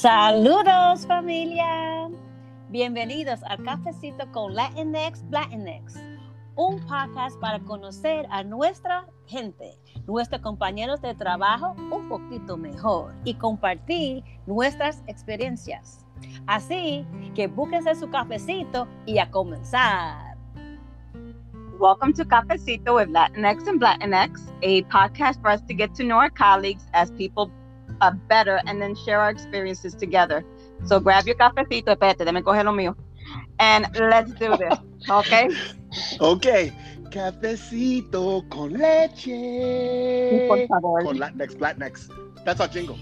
Saludos familia. Bienvenidos al Cafecito con Latinx Latinx, un podcast para conocer a nuestra gente, nuestros compañeros de trabajo un poquito mejor y compartir nuestras experiencias. Así que búsquense su cafecito y a comenzar. Welcome to Cafecito with Latinx and Latinx, a podcast for us to get to know our colleagues as people uh, better and then share our experiences together. So grab your cafecito, espérate, déjame coger lo mío. And let's do this, okay? Okay. Cafecito con leche. Por favor. Con Latinx, Latinx. That's our jingle.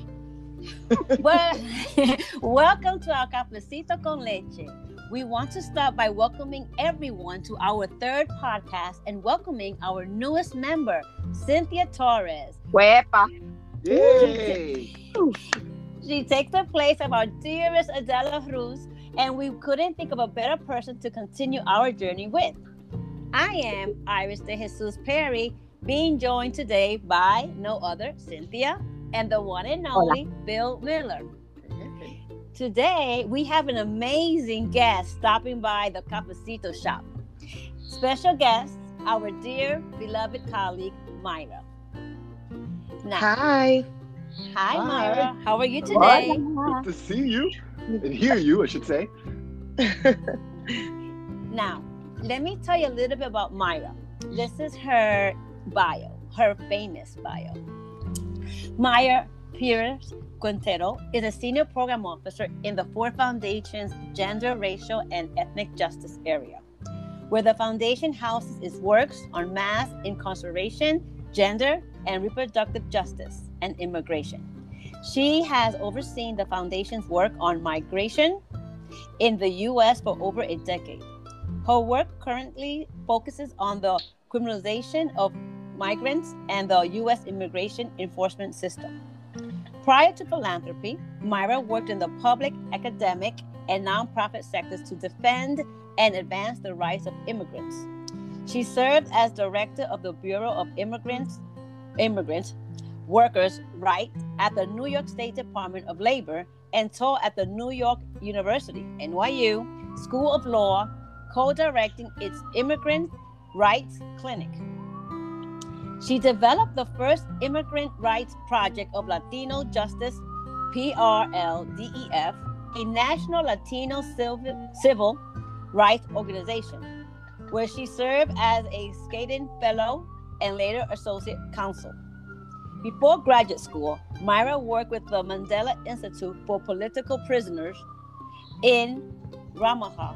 well, welcome to our Cafecito con Leche. We want to start by welcoming everyone to our third podcast and welcoming our newest member, Cynthia Torres. Huepa. Yay! She takes the place of our dearest Adela Cruz, and we couldn't think of a better person to continue our journey with. I am Iris de Jesus Perry, being joined today by no other Cynthia and the one and only Bill Miller. Today, we have an amazing guest stopping by the Cafecito shop. Special guest, our dear beloved colleague, Myra. Now, Hi. hi, Hi. Myra. How are you today? Good to see you and hear you, I should say. Now, let me tell you a little bit about Myra. This is her bio, her famous bio. Myra Pierce Quintero is a senior program officer in the Ford Foundation's Gender, Racial, and Ethnic Justice area, where the foundation houses its works on mass incarceration, gender and reproductive justice, and immigration. She has overseen the foundation's work on migration in the U.S. for over a decade. Her work currently focuses on the criminalization of migrants and the U.S. immigration enforcement system. Prior to philanthropy, Myra worked in the public, academic, and nonprofit sectors to defend and advance the rights of immigrants. She served as director of the Bureau of Immigrants, Immigrant Workers' right at the New York State Department of Labor and taught at the New York University, NYU, School of Law, co directing its Immigrant Rights Clinic. She developed the first immigrant rights project of Latino Justice, PRLDEF, a national Latino civil, civil rights organization, where she served as a Skadden fellow and later associate counsel. Before graduate school, Myra worked with the Mandela Institute for Political Prisoners in Ramallah,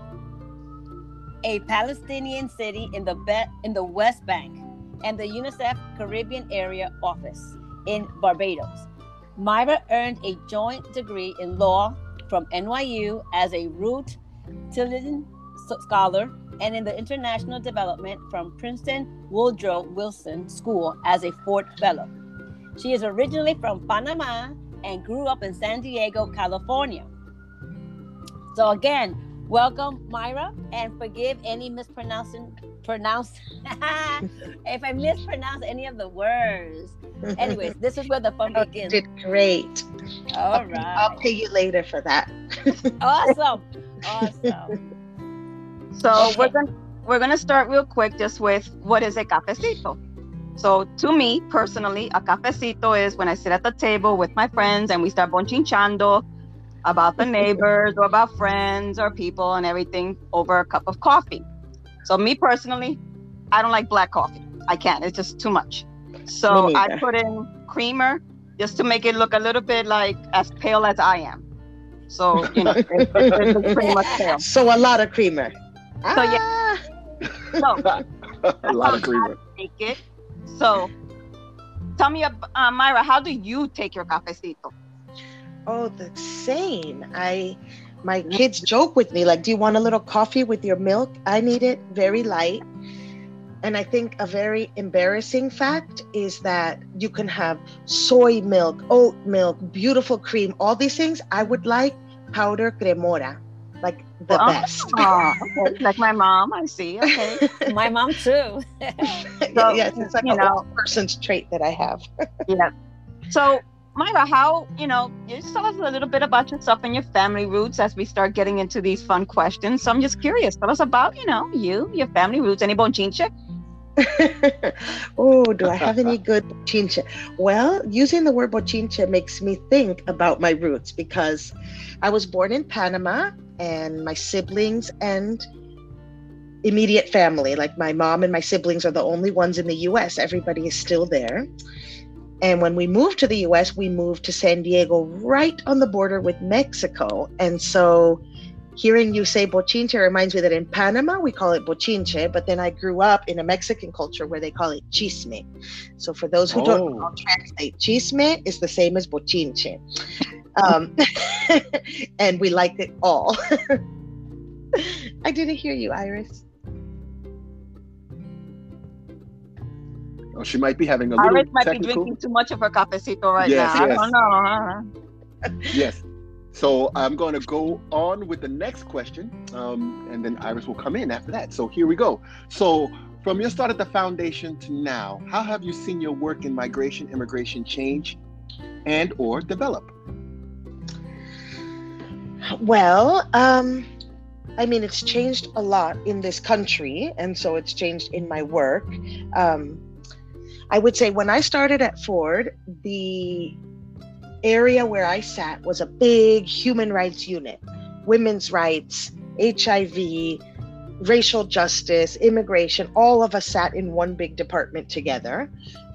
a Palestinian city in the Be- in the West Bank, and the UNICEF Caribbean Area Office in Barbados. Myra earned a joint degree in law from NYU as a Ruth Tilden Scholar and in the international development from Princeton Woodrow Wilson School as a Ford Fellow. She is originally from Panama and grew up in San Diego, California. So again, welcome Myra and forgive any mispronouncing pronounced if I mispronounce any of the words. Anyways, this is where the fun Oh, begins. did great. All I'll right. pay you later for that. Awesome. Awesome. So Okay. we're gonna we're gonna start real quick just with what is a cafecito. So to me personally, a cafecito is when I sit at the table with my friends and we start bonchinchando about the neighbors or about friends or people and everything over a cup of coffee. So me personally, I don't like black coffee. I can't. It's just too much. So I put in creamer just to make it look a little bit like as pale as I am. So you know, it, it, it pretty much pale. So a lot of creamer. So, yeah. Ah, So a lot of creamer. take it. So, tell me, uh, Myra, how do you take your cafecito? Oh, the same. I my kids joke with me like, "Do you want a little coffee with your milk?" I need it very light. And I think a very embarrassing fact is that you can have soy milk, oat milk, beautiful cream, all these things. I would like powder cremora, like the Oh. best. Oh, okay. Like my mom, I see. Okay. My mom too. So, yes, it's like you a know- old person's trait that I have. yeah. So, Myra, how, you know, you just tell us a little bit about yourself and your family roots as we start getting into these fun questions. So I'm just curious. Tell us about, you know, you, your family roots. Any bonchinche? oh, do I have any good bochinche? Well, using the word bochinche makes me think about my roots because I was born in Panama and my siblings and immediate family, like my mom and my siblings, are the only ones in the US. Everybody is still there. And when we moved to the US, we moved to San Diego, right on the border with Mexico. And so hearing you say bochinche reminds me that in Panama we call it bochinche, but then I grew up in a Mexican culture where they call it chisme. So for those who don't oh. know, Oh. translate, chisme is the same as bochinche. Um, and we liked it all. I didn't hear you, Iris. Oh, she might be having a little Iris might be drinking too much of her cafecito right Yes, now. yes. I don't know. Yes. So I'm going to go on with the next question, um, and then Iris will come in after that. So here we go. So from your start at the foundation to now, how have you seen your work in migration, immigration change, and or develop? Well, um, I mean, it's changed a lot in this country, and so it's changed in my work. Um, I would say when I started at Ford, the area where I sat was a big human rights unit women's rights, HIV, racial justice, immigration. All of us sat in one big department together.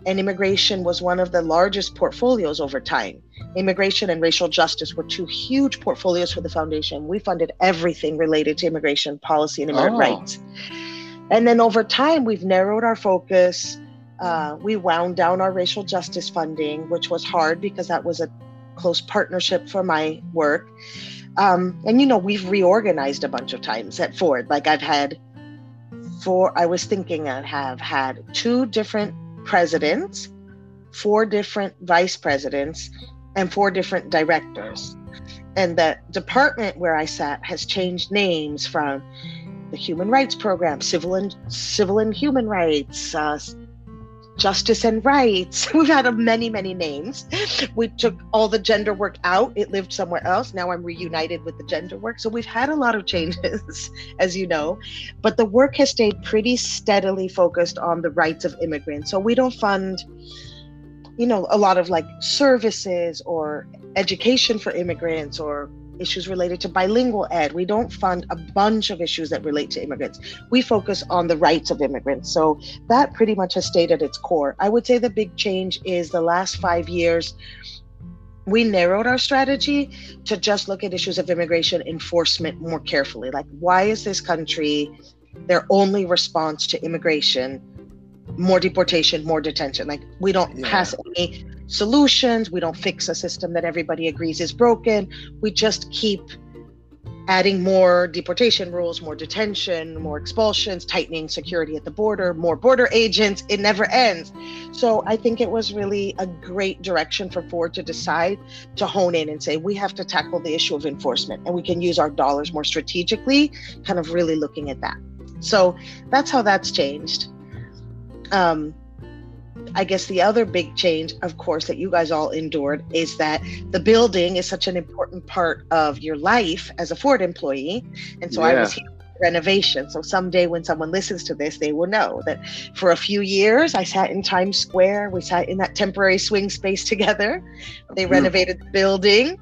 And immigration was one of the largest portfolios over time immigration and racial justice were two huge portfolios for the foundation. We funded everything related to immigration policy and immigrant Oh. rights. And then over time, we've narrowed our focus. Uh, we wound down our racial justice funding, which was hard because that was a close partnership for my work. Um, and you know, we've reorganized a bunch of times at Ford. Like I've had four, I was thinking I have had two different presidents, four different vice presidents, and four different directors. And the department where I sat has changed names from the Human Rights Program, Civil and Civil and Human Rights, uh, Justice and Rights. We've had a many, many names. We took all the gender work out; it lived somewhere else. Now I'm reunited with the gender work. So we've had a lot of changes, as you know, but the work has stayed pretty steadily focused on the rights of immigrants. So we don't fund you know a lot of like services or education for immigrants or issues related to bilingual ed. We don't fund a bunch of issues that relate to immigrants. We focus on the rights of immigrants. So that pretty much has stayed at its core. I would say the big change is the last five years we narrowed our strategy to just look at issues of immigration enforcement more carefully. Like why is this country their only response to immigration more deportation, more detention. Like we don't Yeah. pass any solutions. We don't fix a system that everybody agrees is broken. We just keep adding more deportation rules, more detention, more expulsions, tightening security at the border, more border agents. It never ends. So I think it was really a great direction for Ford to decide to hone in and say we have to tackle the issue of enforcement and we can use our dollars more strategically, kind of really looking at that. So that's how that's changed um, I guess the other big change, of course, that you guys all endured is that the building is such an important part of your life as a Ford employee. And so I was here for renovation. So someday when someone listens to this, they will know that for a few years I sat in Times Square. We sat in that temporary swing space together. They Beautiful. renovated the building,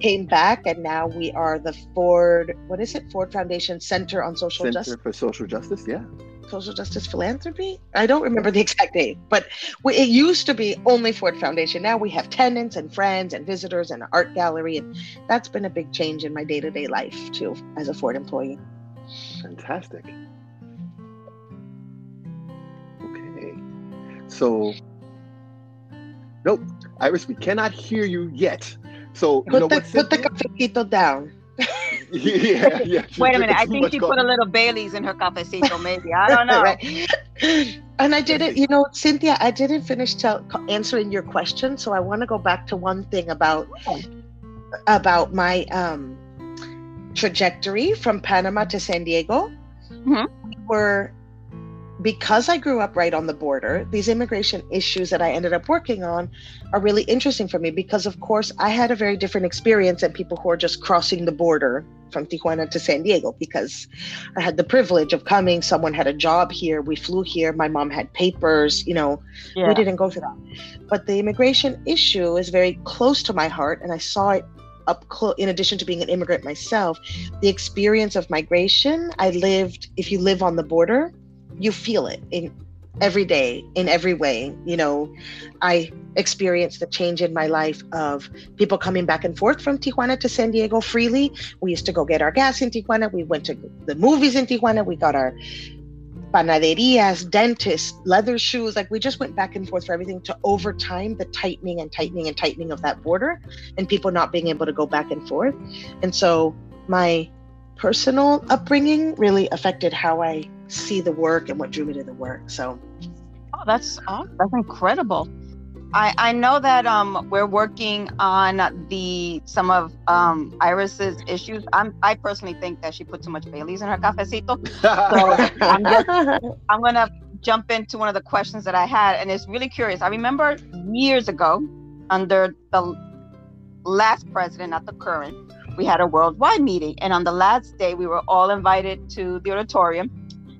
came back, and now we are the Ford, what is it? Ford Foundation Center on Social Center Justice. for Social Justice. Yeah. Social justice philanthropy. I don't remember the exact name, but we, it used to be only Ford Foundation. Now we have tenants and friends and visitors and an art gallery, and that's been a big change in my day to day life too, as a Ford employee. Fantastic. Okay. So, nope, Iris, we cannot hear you yet. So, you Put know the put the cafecito down. Yeah, yeah. Wait a minute. I think she coffee. put a little Bailey's in her cafecito, maybe. I don't know. Right. And I didn't, you know, Cynthia, I didn't finish tell, answering your question, so I want to go back to one thing about about my um, trajectory from Panama to San Diego. Mhm. We were because I grew up right on the border, these immigration issues that I ended up working on are really interesting for me because, of course, I had a very different experience than people who are just crossing the border from Tijuana to San Diego because I had the privilege of coming. Someone had a job here. We flew here. My mom had papers. You know, Yeah. we didn't go through that. But the immigration issue is very close to my heart, and I saw it up close. In addition to being an immigrant myself, the experience of migration, I lived. If you live on the border, you feel it in every day in every way. You know i experienced the change in my life of people coming back and forth from tijuana to san diego freely. We used to go get our gas in tijuana. We went to the movies in tijuana. We got our panaderias dentists leather shoes. Like we just went back and forth for everything to over time the tightening and tightening and tightening of that border and people not being able to go back and forth. And so my personal upbringing really affected how I see the work and what drew me to the work. So Oh, that's oh, that's incredible. I, I know that um we're working on the some of um Iris's issues. I'm I personally think that she put too much Bailey's in her cafecito. So I'm just I'm gonna jump into one of the questions that I had, and it's really curious. I remember years ago, under the last president, not the current, we had a worldwide meeting, and on the last day, we were all invited to the auditorium,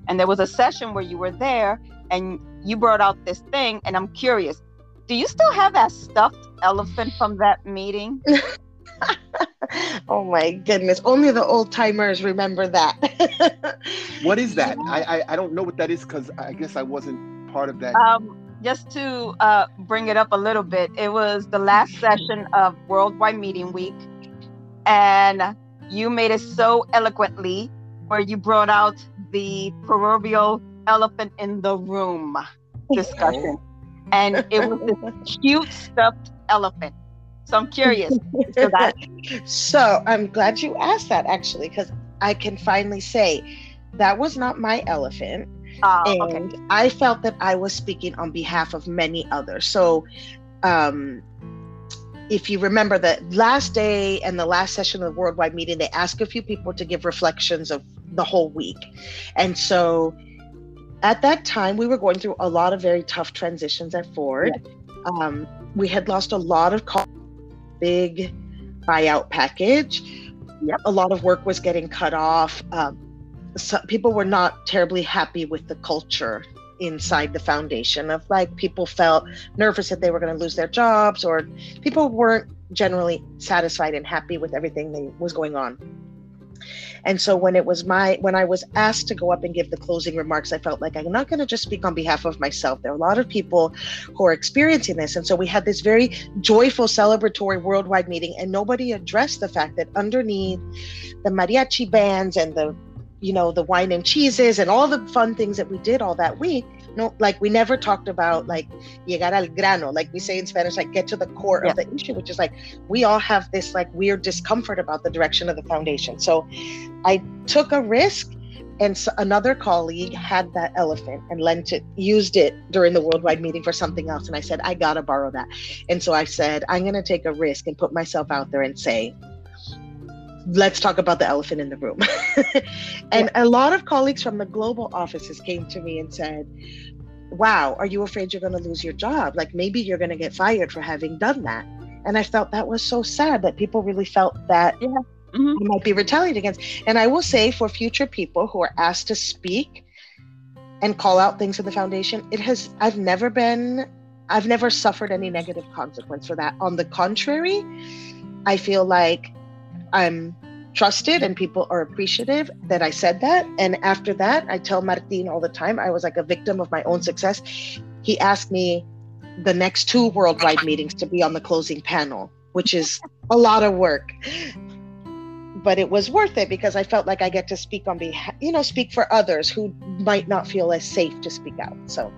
and there was a session where you were there, and you brought out this thing, and I'm curious. Do you still have that stuffed elephant from that meeting? oh my goodness, only the old timers remember that. what is that? I, I I don't know what that is because I guess I wasn't part of that. Um, just to uh, bring it up a little bit, it was the last session of Worldwide Meeting Week, and you made it so eloquently where you brought out the proverbial elephant in the room discussion. And it was this cute stuffed elephant. So I'm curious. So that so I'm glad you asked that actually, because I can finally say that was not my elephant. uh, and okay. I felt that I was speaking on behalf of many others. So, um, if you remember the last day and the last session of the worldwide meeting, they asked a few people to give reflections of the whole week. And so at that time, we were going through a lot of very tough transitions at Ford. Um, we had lost a lot of co- big buyout package. Yep. A lot of work was getting cut off. Um, so people were not terribly happy with the culture inside the foundation of like people felt nervous that they were going to lose their jobs or people weren't generally satisfied and happy with everything that was going on. And so when it was my when i was asked to go up and give the closing remarks i felt like i'm not going to just speak on behalf of myself. There are a lot of people who are experiencing this and so we had this very joyful celebratory worldwide meeting and nobody addressed the fact that underneath the mariachi bands and the you know the wine and cheeses and all the fun things that we did all that week no like we never talked about like llegar al grano. Like we say in spanish like get to the core Yeah. of the issue which is like we all have this like weird discomfort about the direction of the foundation. So i took a risk and so another colleague had that elephant and lent it used it during the worldwide meeting for something else. And i said i gotta borrow that. And so i said i'm gonna take a risk and put myself out there and say let's talk about the elephant in the room. and a lot of colleagues from the global offices came to me and said, Wow, are you afraid you're going to lose your job? Like maybe you're going to get fired for having done that. And I felt that was so sad that people really felt that Mhm. you might be retaliated against. And I will say for future people who are asked to speak and call out things in the foundation, it has, I've never been, I've never suffered any negative consequence for that. On the contrary, I feel like I'm trusted and people are appreciative that I said that. And after that, I tell Martin all the time, I was like a victim of my own success. He asked me the next two worldwide meetings to be on the closing panel, which is a lot of work. But it was worth it because I felt like I get to speak on behalf, you know, speak for others who might not feel as safe to speak out. So,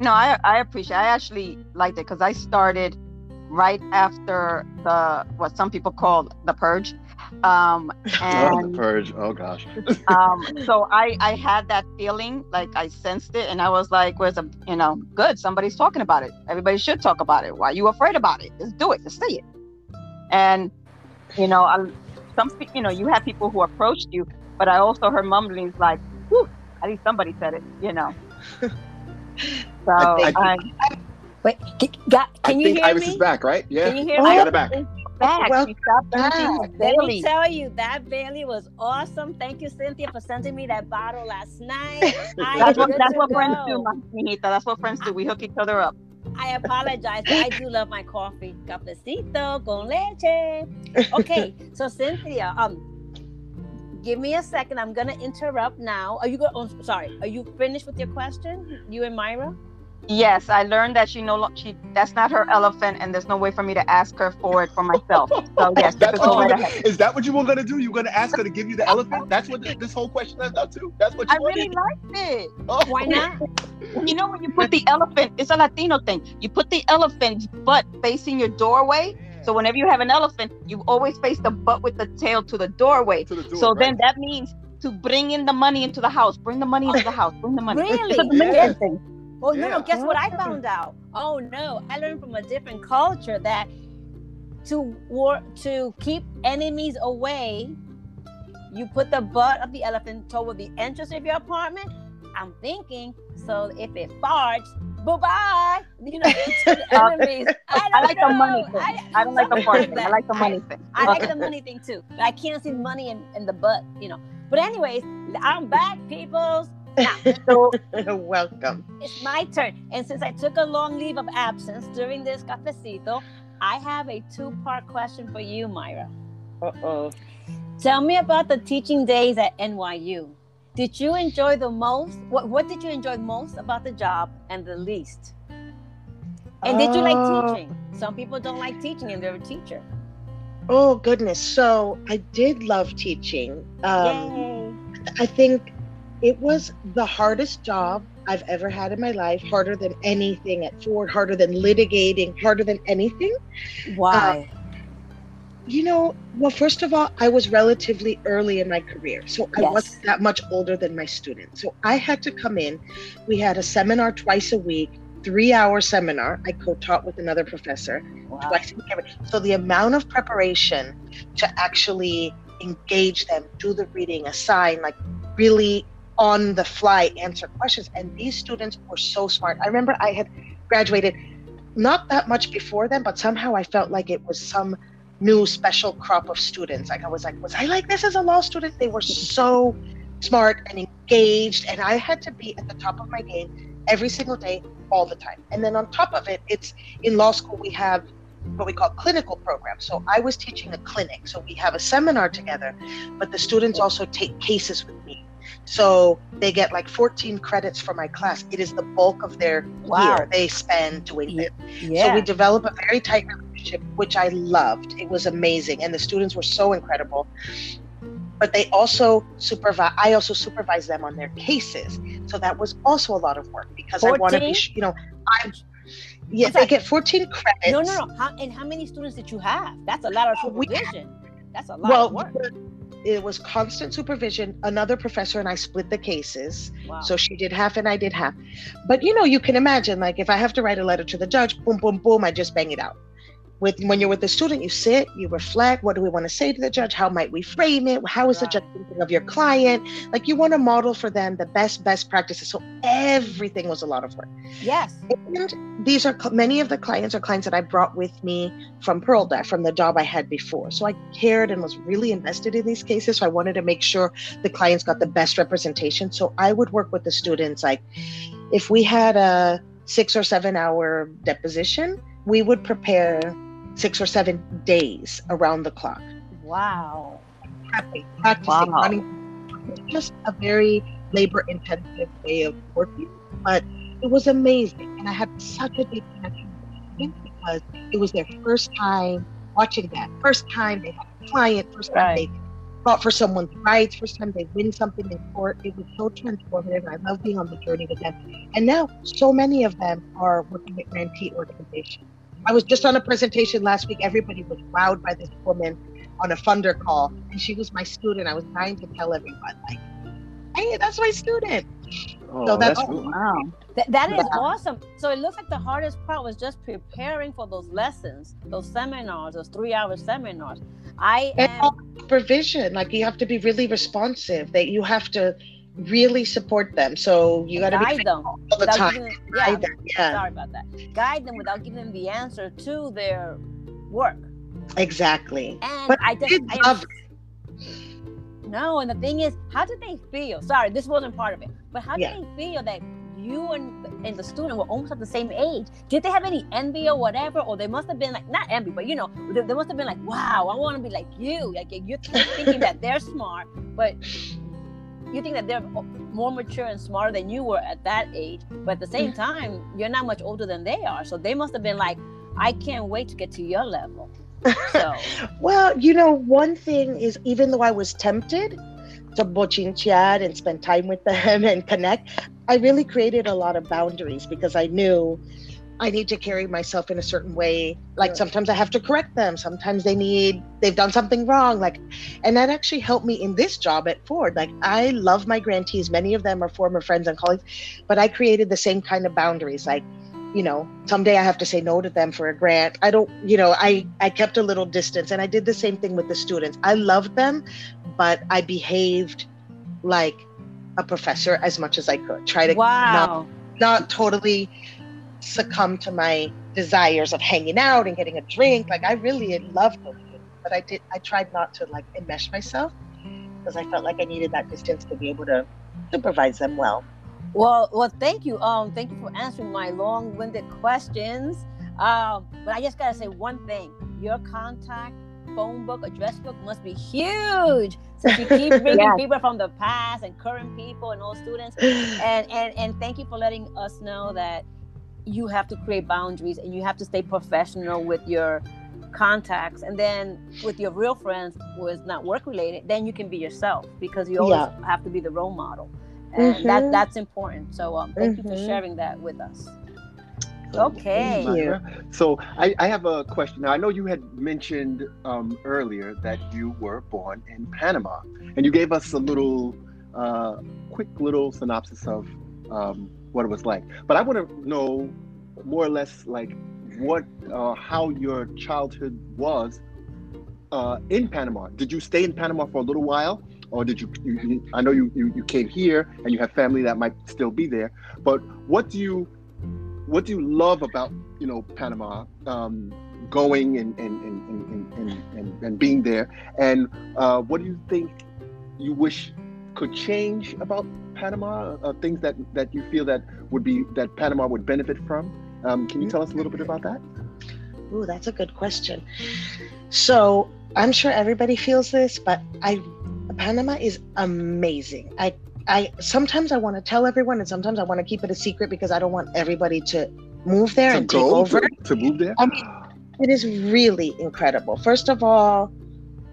No, I I appreciate. I actually liked it because I started right after the what some people call the purge, um, Oh, the purge. Oh gosh. um, so I I had that feeling like I sensed it, and I was like, "Where's a you know good? Somebody's talking about it. Everybody should talk about it. Why are you afraid about it? Just do it. Just say it." And you know, I, some you know you have people who approached you, but I also heard mumblings like, "Whew, at least somebody said it," you know. So I- I- I'm Wait, c- got, I can you think hear Iris me? is back, right? Yeah. Can you hear I me? got it back. back. Well, She stopped back. drinking Let me tell you, that Bailey was awesome. Thank you, Cynthia, for sending me that bottle last night. That's what that's what friends do, Mijita. That's what friends do. We hook each other up. I apologize. but I do love my coffee. Cafecito con leche. Okay, so Cynthia, um, give me a second. I'm gonna interrupt now. Are you go? Oh, sorry. Are you finished with your question? You and Myra? Yes, I learned that she no lo- she that's not her elephant, and there's no way for me to ask her for it for myself. So yes, you That's can go what right you were, is that what you were gonna do? You're gonna ask her to give you the elephant? That's what this whole question is about too. That's what you I really wanted? liked it. Oh. Why not? You know when you put the elephant, it's a Latino thing. You put the elephant's butt facing your doorway. So whenever you have an elephant, you always face the butt with the tail to the doorway. To the door, So right? then that means to bring in the money into the house. Bring the money into the house. Bring the money. Really? It's a Dominican Yeah. thing. Oh no, no, guess what I found out? Oh no, I learned from a different culture that to war to keep enemies away, you put the butt of the elephant toward the entrance of your apartment. I'm thinking, so if it farts, bye bye. You know, to the enemies. I, don't I like the money thing. I don't like the something part thing. I like the money thing. I like the money thing too. But I can't see money in, in the butt, you know. But anyways, I'm back, peoples. Now, So Welcome. it's my turn. And since I took a long leave of absence during this cafecito, I have a two part question for you, Myra. Uh oh. Tell me about the teaching days at NYU. Did you enjoy the most? What, what did you enjoy most about the job and the least? And did you like Oh. teaching? Some people don't like teaching and they're a teacher. Oh goodness. So I did love teaching. Um, Yay. I think it was the hardest job I've ever had in my life, harder than anything at Ford, harder than litigating, harder than anything. Why? Um, you know, well, first of all, I was relatively early in my career. So I Yes. wasn't that much older than my students. So I had to come in. We had a seminar twice a week, three hour seminar. I co taught with another professor wow. twice a week. So the amount of preparation to actually engage them, do the reading, assign, like really on the fly answer questions. And these students were so smart. I remember I had graduated not that much before them, but somehow I felt like it was some new special crop of students. Like I was like, was I like this as a law student? They were so smart and engaged, and I had to be at the top of my game every single day, all the time. And then on top of it, it's in law school we have what we call clinical programs. So I was teaching a clinic. So we have a seminar together, but the students also take cases with me. So they get like 14 credits for my class. It is the bulk of their Wow. year they spend doing Yeah. this. So we develop a very tight relationship, which I loved. It was amazing, and the students were so incredible. But they also supervise. I also supervise them on their cases, so that was also a lot of work because I want to be, you know, I. Yeah, they get 14 credits. no, no, no. How, and how many students did you have? That's a lot of supervision. That's a lot Well, of work. It was constant supervision. Another professor and I split the cases. Wow. So she did half and I did half. But you know, you can imagine like if I have to write a letter to the judge, boom, boom, boom, I just bang it out. With when you're with the student, you sit, you reflect, what do we want to say to the judge? How might we frame it? How is the judge thinking of your client? Like you want to model for them the best, best practices. So everything was a lot of work. yes. And these are many of the clients are clients that I brought with me from PRLDEF, from the job I had before. So I cared and was really invested in these cases. So I wanted to make sure the clients got the best representation. So I would work with the students. Like if we had a six or seven hour deposition, we would prepare six or seven days around the clock. Wow. Practicing, Wow. running. Just a very labor intensive way of working, but it was amazing. And I had such a deep connection with them because it was their first time watching that. First time they had a client, first time Right. they fought for someone's rights, first time they win something in court. It was so transformative. I love being on the journey with them. And now so many of them are working at grantee organizations. I was just on a presentation last week. Everybody was wowed by this woman on a funder call. And she was my student. I was trying to tell everyone, like, hey, that's my student. Oh, So that's- that's cool. Wow. Th- that is Yeah. awesome. So it looks like the hardest part was just preparing for those lessons, those seminars, those three hour seminars. I And am all supervision, like you have to be really responsive. That you have to really support them. So you got to guide be them all the without time. giving- yeah, them, yeah, sorry about that. Guide them without giving them the answer to their work. exactly. And But I just Kids I love no, and the thing is, how did they feel? Sorry, this wasn't part of it, but how did Yeah. they feel that you and and the student were almost at the same age? Did they have any envy or whatever? Or they must have been like not envy, but you know, they, they must have been like, wow, I want to be like you. Like you're thinking that they're smart, but you think that they're more mature and smarter than you were at that age. But at the same time, you're not much older than they are. So they must have been like, I can't wait to get to your level. So Well, you know, one thing is even though I was tempted to bochinchear and spend time with them and connect, I really created a lot of boundaries because I knew I need to carry myself in a certain way. Like sometimes I have to correct them. Sometimes they need they've done something wrong. Like and that actually helped me in this job at Ford. Like I love my grantees. Many of them are former friends and colleagues, but I created the same kind of boundaries. Like you know someday i have to say no to them for a grant i don't you know i i kept a little distance and i did the same thing with the students i loved them but i behaved like a professor as much as i could try to not, wow. not totally succumb to my desires of hanging out and getting a drink like i really loved them but i did i tried not to like enmesh myself because i felt like i needed that distance to be able to supervise them well Well, well, thank you. Um, thank you for answering my long-winded questions. Um, but I just gotta say one thing: your contact phone book, address book must be huge. Since you keep bringing Yes. people from the past and current people and all students. And and and thank you for letting us know that you have to create boundaries and you have to stay professional with your contacts and then with your real friends who is not work related then you can be yourself because you always have to be the role model and that Mhm. that's important so um, thank you for Mhm. sharing that with us Okay. thank. So I, I have a question. Now I know you had mentioned um, earlier that you were born in Panama, and you gave us a little, uh, quick little synopsis of um, what it was like. But I want to know more or less like what, uh, how your childhood was uh, in Panama. Did you stay in Panama for a little while, or did you? you, you I know you, you you came here and you have family that might still be there. But what do you what do you love about you know Panama um, going and and, and, and, and, and, and being there and uh, what do you think you wish could change about Panama uh, things that that you feel that would be that Panama would benefit from um, can you tell us a little bit about that Ooh, that's a good question. So I'm sure everybody feels this, but I Panama is amazing. I I sometimes I want to tell everyone, and sometimes I want to keep it a secret because I don't want everybody to move there to and take over. to, to move there I mean, it is really incredible. First of all,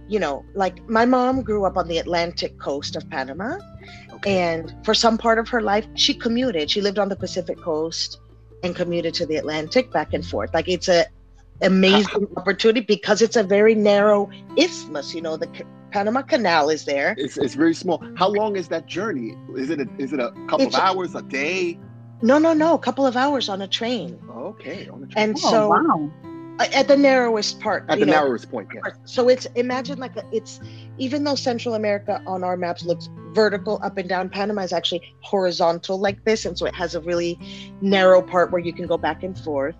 you know, like my mom grew up on the Atlantic coast of Panama, and for some part of her life, she commuted. She lived on the Pacific coast and commuted to the Atlantic back and forth. Like it's a amazing ah. opportunity because it's a very narrow isthmus. You know, the Panama Canal is there. it's, it's very small how long is that journey is it a, is it a couple It's- of hours a day No, no, no, a couple of hours on a train. okay on the train. And Oh, so wow. at the narrowest part, at the know, narrowest point yeah So it's imagine like a, it's even though Central America on our maps looks vertical up and down, Panama is actually horizontal like this, and so it has a really narrow part where you can go back and forth.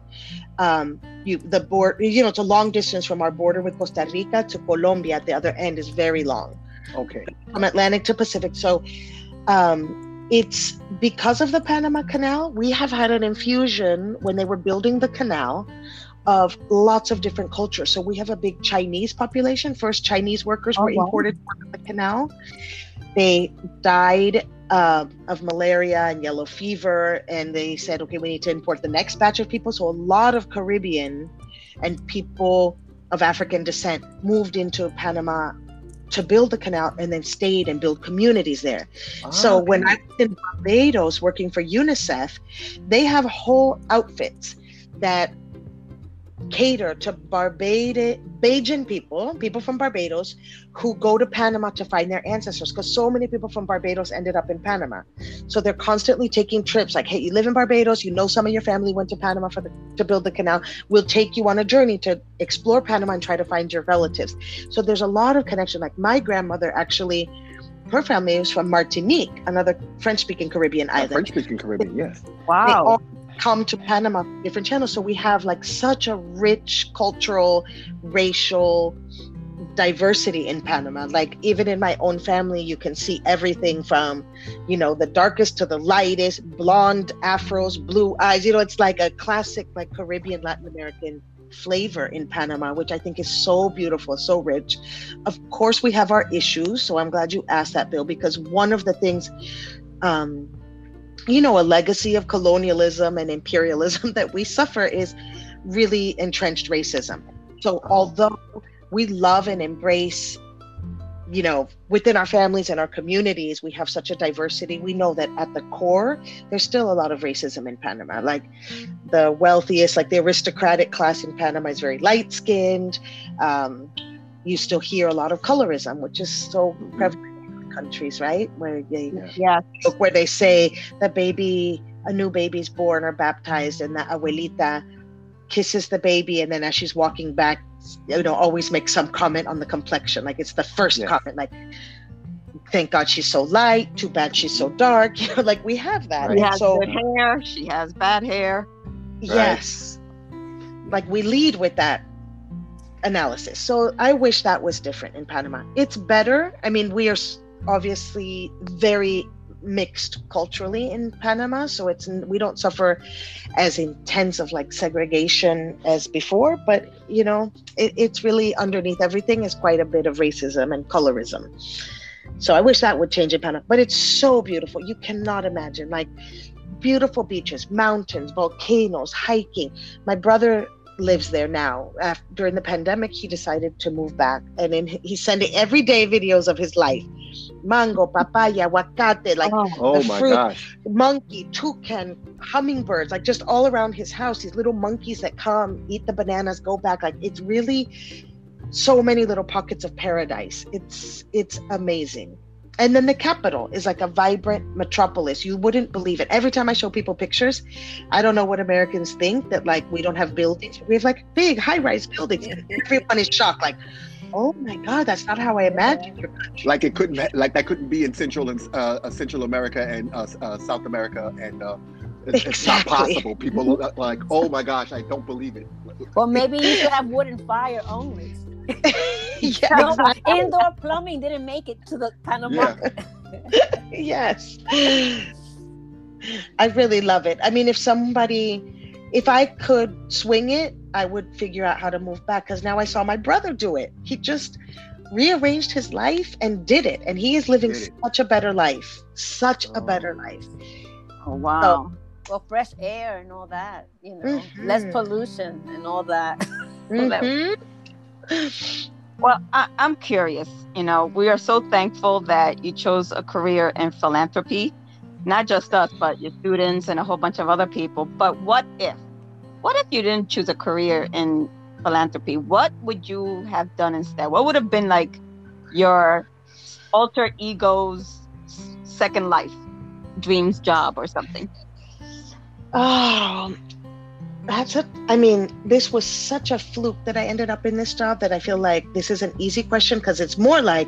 Um, you the board, you know, it's a long distance from our border with Costa Rica to Colombia. At the other end is very long okay from Atlantic to Pacific. So um, it's because of the Panama Canal. We have had an infusion when they were building the canal of lots of different cultures. So we have a big Chinese population. First, Chinese workers Oh, were wow. imported to the canal. They died uh, of malaria and yellow fever, and they said, okay, we need to import the next batch of people. So a lot of Caribbean and people of African descent moved into Panama to build the canal and then stayed and built communities there. so Ah, when. I was in Barbados working for UNICEF, they have whole outfits that cater to Barbadian people, people from Barbados, who go to Panama to find their ancestors. Because so many people from Barbados ended up in Panama, so they're constantly taking trips. Like, hey, you live in Barbados, you know some of your family went to Panama for the, to build the canal. We'll take you on a journey to explore Panama and try to find your relatives. So there's a lot of connection. Like my grandmother actually her family was from Martinique, another French-speaking Caribbean island. French-speaking Caribbean, yes. They Wow. all come to Panama different channels. So we have like such a rich cultural, racial diversity in Panama. Like even in my own family, you can see everything from, you know, the darkest to the lightest, blonde afros, blue eyes. You know, it's like a classic like Caribbean Latin American flavor in Panama, which I think is so beautiful, so rich. Of course, we have our issues. So I'm glad you asked that, Bill, because one of the things um, you know, a legacy of colonialism and imperialism that we suffer is really entrenched racism. So, although we love and embrace, you know, within our families and our communities, we have such a diversity, we know that at the core, there's still a lot of racism in Panama. Like the wealthiest, like the aristocratic class in Panama is very light skinned. Um, you still hear a lot of colorism, which is so prevalent countries, right? Where they Yeah. where they say the baby, a new baby's born or baptized, and the abuelita kisses the baby, and then as she's walking back, you know, always makes some comment on the complexion. Like it's the first Yes. comment, like, thank God she's so light, too bad she's so dark. You know, like we have that. She And has so, good hair. She has bad hair. yes, like we lead with that analysis. So I wish that was different in Panama. It's better. I mean, we are obviously very mixed culturally in Panama, so it's we don't suffer as intense of like segregation as before. But you know, it, it's really underneath everything is quite a bit of racism and colorism. So I wish that would change in Panama. But it's so beautiful. You cannot imagine like beautiful beaches, mountains, volcanoes, hiking. My brother lives there now. After, during the pandemic, he decided to move back, and then he's sending everyday videos of his life: mango, papaya, aguacate, like Oh, Oh The my fruit- gosh. monkey, toucan, hummingbirds, like just all around his house. These little monkeys that come, eat the bananas, go back. Like it's really so many little pockets of paradise. It's it's amazing. And then the capital is like a vibrant metropolis. You wouldn't believe it. Every time I show people pictures, I don't know what Americans think that like we don't have buildings. We have like big high-rise buildings. And everyone is shocked, like, oh my God, that's not how I imagined your country. Like it couldn't, like that couldn't be in Central and uh, uh, Central America and uh, uh, South America, and uh, it's, it's not possible. People look like, oh my gosh, I don't believe it. Well, maybe you should have wood and fire only. yeah, No, indoor plumbing didn't make it to the Panama. Yeah. yes. I really love it. I mean, if somebody, if I could swing it, I would figure out how to move back because now I saw my brother do it. He just rearranged his life and did it. And he is living such a better life, such a Oh. better life. oh wow. Well, fresh air and all that, you know, less Mhm. pollution and all that. Well, that- Mhm. Well, I, I'm curious. You know, we are so thankful that you chose a career in philanthropy, not just us, but your students and a whole bunch of other people. But what if? What if you didn't choose a career in philanthropy? What would you have done instead? What would have been like your alter ego's second life, dreams job or something? Oh, that's. I mean, this was such a fluke that I ended up in this job that I feel like this is an easy question because it's more like,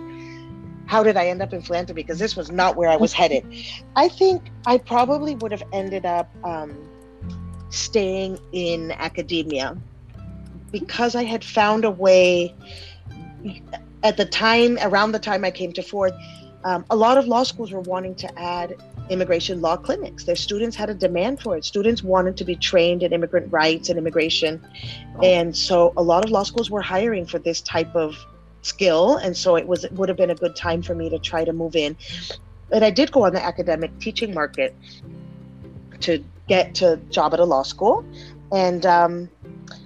how did I end up in philanthropy? Because this was not where I was headed. I think I probably would have ended up um, staying in academia because I had found a way at the time, around the time I came to Ford, um, a lot of law schools were wanting to add immigration law clinics. Their students had a demand for it. Students wanted to be trained in immigrant rights and immigration. And so a lot of law schools were hiring for this type of skill. And so it was it would have been a good time for me to try to move in. And I did go on the academic teaching market to get to job at a law school. And um,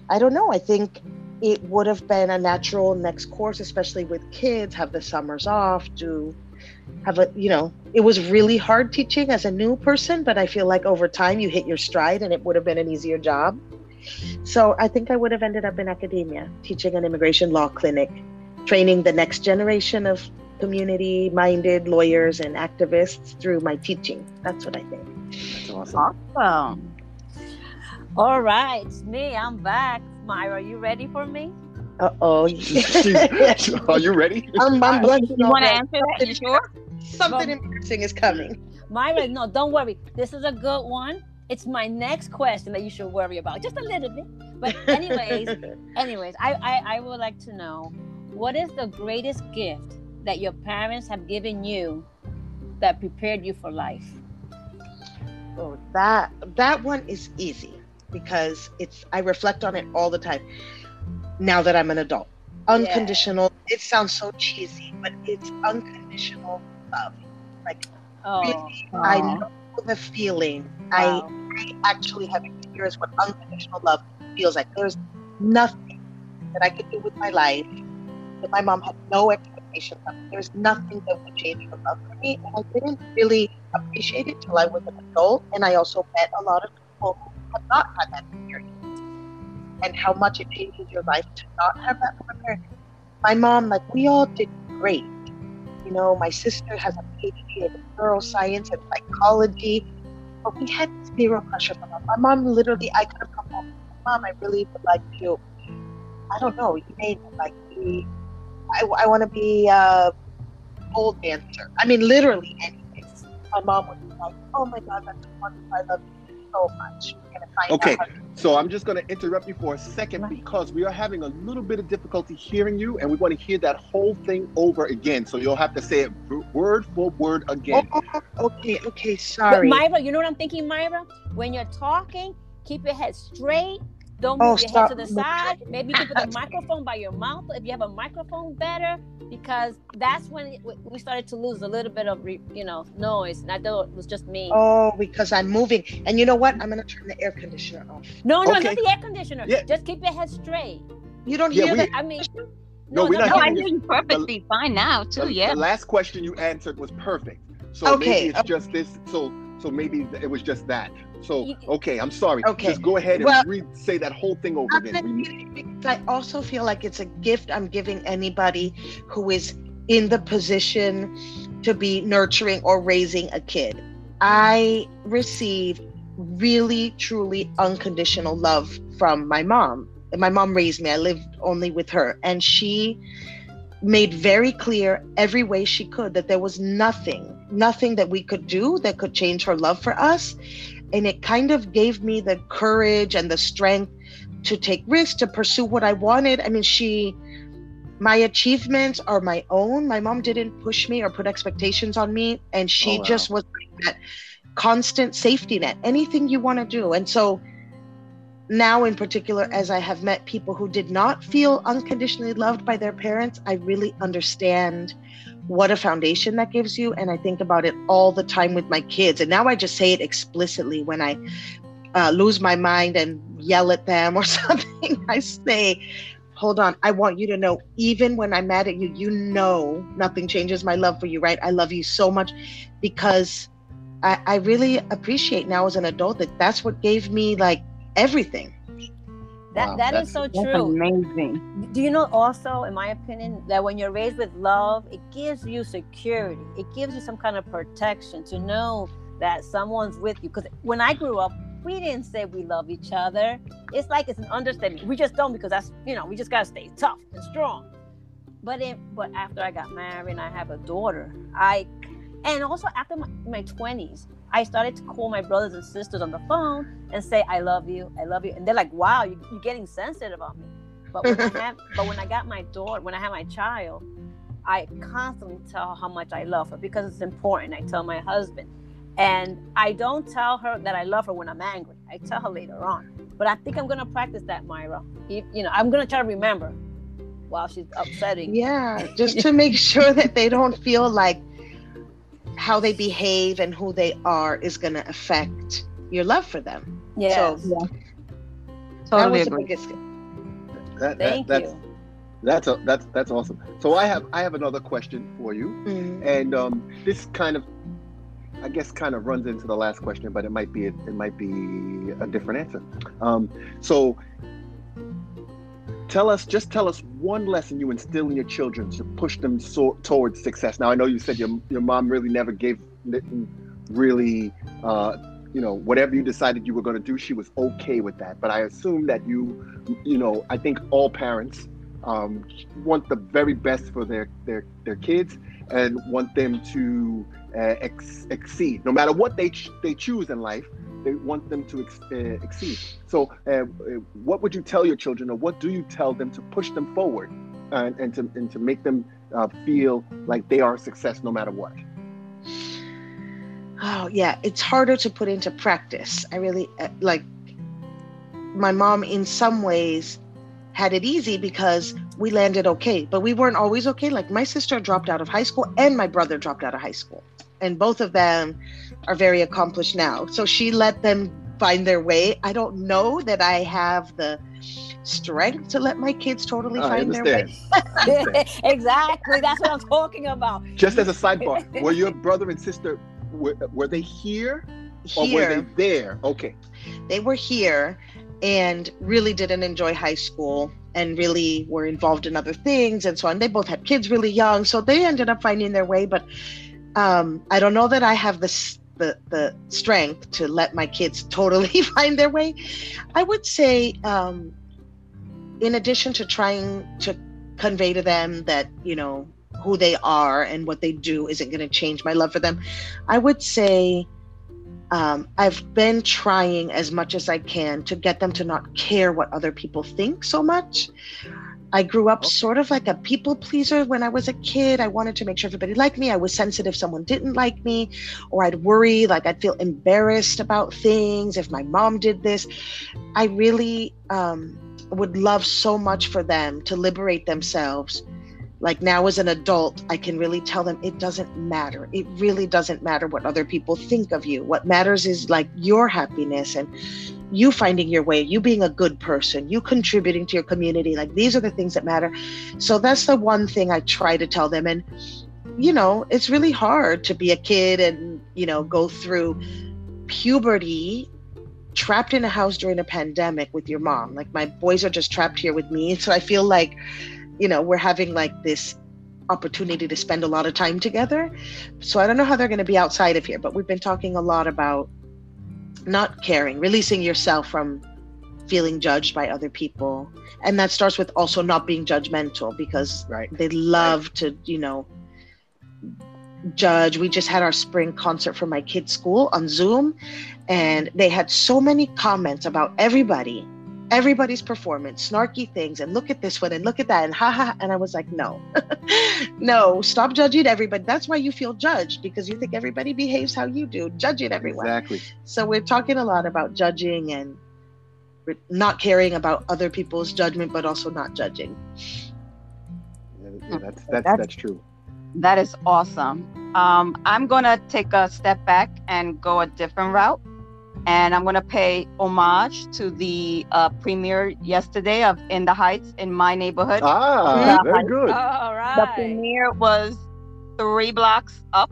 I don't know, I think it would have been a natural next course, especially with kids, have the summers off, do have a you know it was really hard teaching as a new person but i feel like over time you hit your stride and it would have been an easier job so i think i would have ended up in academia teaching an immigration law clinic training the next generation of community minded lawyers and activists through my teaching that's what i think That's awesome. Awesome. All right, it's me. I'm back. Myra, are you ready for me? Uh oh. Are you ready? I'm, I'm blushing You want to answer that? You sure? Something embarrassing is coming. Myra, no, don't worry. This is a good one. It's my next question that you should worry about, just a little bit. But anyways, anyways, I, I I would like to know what is the greatest gift that your parents have given you that prepared you for life? Oh, that that one is easy because it's I reflect on it all the time. Now that I'm an adult, unconditional. It sounds so cheesy, but it's unconditional love. Like Oh, really, I know the feeling. wow. I, I actually have experienced what unconditional love feels like. There's nothing that I could do with my life that my mom had no expectations of. There's nothing that would change her love for me, and I didn't really appreciate it till I was an adult, and I also met a lot of people who have not had that experience, and how much it changes your life to not have that a. My mom, like we all did great. You know, my sister has a PhD in neuroscience and psychology, but we had zero pressure from her. My mom literally, I could have come home. Mom, I really would like to. I don't know. You it like be. I, I want to be a pole dancer. I mean, literally anything. My mom would be like, "Oh my God, that's wonderful. I love you so much." We're gonna find Okay. So I'm just going to interrupt you for a second because we are having a little bit of difficulty hearing you, and we want to hear that whole thing over again. So you'll have to say it word for word again. Oh, oh, oh, okay, okay, But sorry. Myra, you know what I'm thinking, Myra? When you're talking, keep your head straight. Don't Oh, move your stop head to the side. Maybe you can put the microphone by your mouth. If you have a microphone, better because that's when we started to lose a little bit of, re, you know, noise. And I thought it was just me. Oh, because I'm moving. And you know what? I'm gonna turn the air conditioner off. no, no, okay. not the air conditioner. Yeah. Just keep your head straight. You don't Yeah, hear we- that? I mean, No, we're not No, I hearing hear you. you perfectly fine now too. The, Yeah. the last question you answered was perfect. So Okay, maybe it's okay. just this. So so maybe it was just that. So okay, I'm sorry. Okay. Just go ahead and Well- re- say that whole thing over again. Because I also feel like it's a gift I'm giving anybody who is in the position to be nurturing or raising a kid. I received really, truly unconditional love from my mom. My mom raised me, I lived only with her, and she made very clear every way she could that there was nothing, nothing that we could do that could change her love for us. And it kind of gave me the courage and the strength to take risks, to pursue what I wanted. I mean, she, my achievements are my own. My mom didn't push me or put expectations on me. And she Oh, wow. just was like that constant safety net, anything you want to do. And so now, in particular, as I have met people who did not feel unconditionally loved by their parents, I really understand what a foundation that gives you. And I think about it all the time with my kids. And now I just say it explicitly when I uh, lose my mind and yell at them or something. I say, hold on, I want you to know, even when I'm mad at you, you know nothing changes my love for you, right? I love you so much because I, I really appreciate now as an adult that that's what gave me like everything. that Wow, that's- so true. amazing. Do you know also, in my opinion, that when you're raised with love, it gives you security. It gives you some kind of protection to know that someone's with you. Because when I grew up, we didn't say we love each other. It's like it's an understatement. We just don't because that's you know we just gotta stay tough and strong. But in but after I got married and I have a daughter, I and also after my, my 20s, I started to call my brothers and sisters on the phone and say I love you, I love you, and they're like, "Wow, you, you're getting sensitive on me." But when I have, but when I got my daughter, when I had my child, I constantly tell her how much I love her because it's important. I tell my husband, and I don't tell her that I love her when I'm angry. I tell her later on. But I think I'm gonna practice that, Myra. You, you know, I'm gonna try to remember while she's upsetting. Yeah, just to make sure that they don't feel like how they behave and who they are is going to affect your love for them. Yes. So that Totally was the agree. biggest. that, that, Thank that's you. that's a, that's that's awesome. So I have I have another question for you. Mm. and um, this kind of i guess kind of runs into the last question but it might be a, it might be a different answer um, so tell us just tell us one lesson you instill in your children to push them so, towards success. Now i know you said your, your mom really never gave really uh, you know whatever you decided you were going to do she was okay with that. But i assume that you you know i think all parents um, want the very best for their their their kids and want them to uh, ex- exceed. No matter what they ch- they choose in life they want them to ex- uh, exceed so uh, uh, what would you tell your children or what do you tell them to push them forward and, and to and to make them uh, feel like they are a success no matter what Oh, yeah. It's harder to put into practice. I really uh, like my mom, in some ways, had it easy because we landed okay, but we weren't always okay. Like my sister dropped out of high school and my brother dropped out of high school. And both of them are very accomplished now. So she let them find their way. I don't know that I have the strength to let my kids totally I find their way. exactly. That's what I'm talking about. just as a sidebar were your brother and sister were, were they here or were they there okay they were here and really didn't enjoy high school and really were involved in other things and so on. They both had kids really young, so they ended up finding their way. But um, I don't know that I have the s- the the strength to let my kids totally find their way. I would say, um, in addition to trying to convey to them that you know who they are and what they do isn't going to change my love for them, I would say um, I've been trying as much as I can to get them to not care what other people think so much. I grew up Okay. sort of like a people pleaser when I was a kid. I wanted to make sure everybody liked me. I was sensitive if someone didn't like me, or I'd worry, like I'd feel embarrassed about things if my mom did this. I really um, would love so much for them to liberate themselves like now as an adult i can really tell them it doesn't matter. It really doesn't matter what other people think of you. What matters is like your happiness and you finding your way you being a good person you contributing to your community. Like these are the things that matter. So that's the one thing i try to tell them. And you know it's really hard to be a kid and you know go through puberty trapped in a house during a pandemic with your mom. Like my boys are just trapped here with me. So i feel like you know we're having like this opportunity to spend a lot of time together. So i don't know how they're going to be outside of here but we've been talking a lot about not caring releasing yourself from feeling judged by other people. And that starts with also not being judgmental because right. they love to you know judge. We just had our spring concert for my kids school on zoom and they had so many comments about everybody everybody's performance snarky things and look at this one and look at that and ha ha and i was like no no stop judging everybody. That's why you feel judged because you think everybody behaves how you do judging everyone exactly. So we're talking a lot about judging and not caring about other people's judgment but also not judging. Yeah, yeah, that's that's That's- that's true. That is awesome. Um, I'm gonna take a step back and go a different route, and I'm gonna pay homage to the uh, premiere yesterday of In the Heights in my neighborhood. ah Yeah. very good All The premiere was three blocks up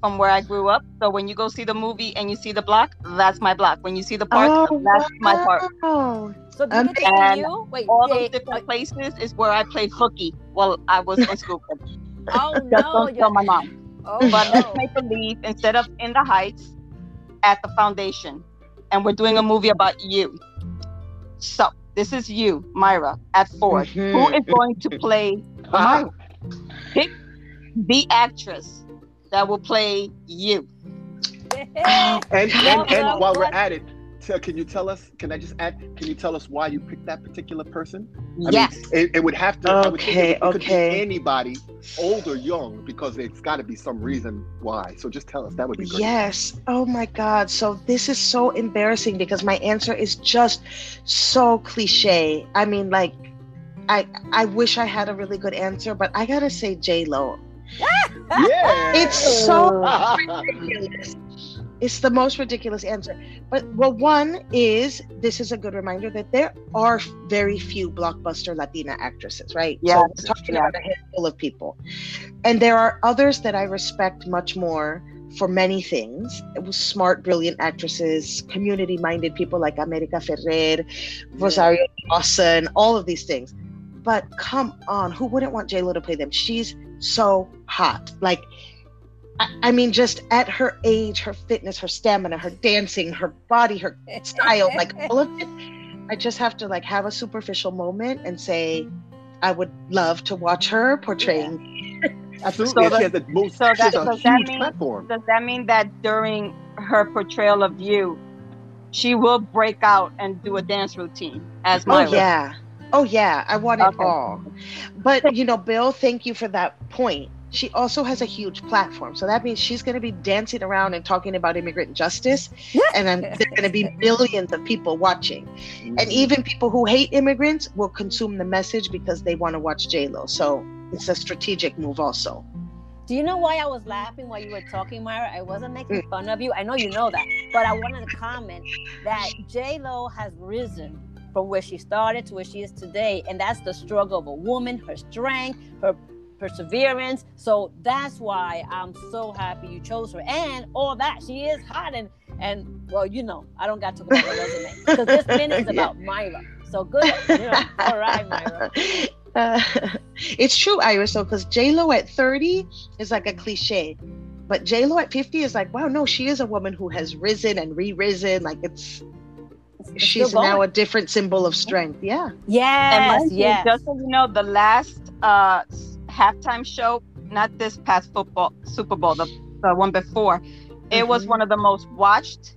from where I grew up. So when you go see the movie and you see the block, that's my block. When you see the park, oh, that's my park. oh So did Um, it and you? Wait, All they- those different places is where I played hooky while I was in school. oh Just no! don't tell my mom. Oh But let's make believe instead of in the heights at the foundation. And we're doing a movie about you. So this is you, Myra, at Ford. Mhm. Who is going to play Myra? Pick the actress that will play you. and and, Well, and while we're at it tell, can you tell us can i just add can you tell us why you picked that particular person I yes. mean, it, it would have to. I would think Okay, it, okay. be anybody, old or young, because it's got to be some reason why. So just tell us. That would be great. Yes. Oh my God. So this is so embarrassing because my answer is just so cliche. I mean, like, I I wish I had a really good answer, but I gotta say J Lo. Yeah. It's so ridiculous. It's the most ridiculous answer. But well, one is this is a good reminder that there are very few blockbuster Latina actresses, right? Yes, so we're talking yes. about a handful of people. And there are others that I respect much more for many things. It was smart, brilliant actresses, community-minded people like America Ferrera, Rosario Dawson, all of these things. But come on, who wouldn't want J Lo to play them? She's so hot. Like, I, I mean, just at her age, her fitness, her stamina, her dancing, her body, her style, like all of it. I just have to like have a superficial moment and say, I would love to watch her portraying. Absolutely. So she has the most. so she has that- a does that huge mean- platform. Does that mean that during her portrayal of you, she will break out and do a dance routine as Oh yeah. Oh yeah. I want it all. But you know, Bill, thank you for that point. She also has a huge platform. So that means she's gonna be dancing around and talking about immigrant justice. And then there's gonna be millions of people watching. Mm-hmm. And even people who hate immigrants will consume the message because they want to watch J Lo. So it's a strategic move also. Do you know why I was laughing while you were talking, Myra? I wasn't making Mm. fun of you. I know you know that, but I wanted to comment that J Lo has risen from where she started to where she is today, and that's the struggle of a woman, her strength, her perseverance. So that's why I'm so happy you chose her, and all that she is hot and and well, you know, I don't got to go about her resume because this minute is Yeah. about Myra. So good, you know, all right, Myra. Uh, it's true, Iris, though, because J Lo at 30 is like a cliche. But J Lo at 50 is like, wow, no, she is a woman who has risen and re-risen. Like it's It's- it's she's now a different symbol of strength. Yeah. And yes, mind you, yes. just so you know, the last uh, s- halftime show, not this past football Super Bowl, the, the one before, it was Mhm. one of the most watched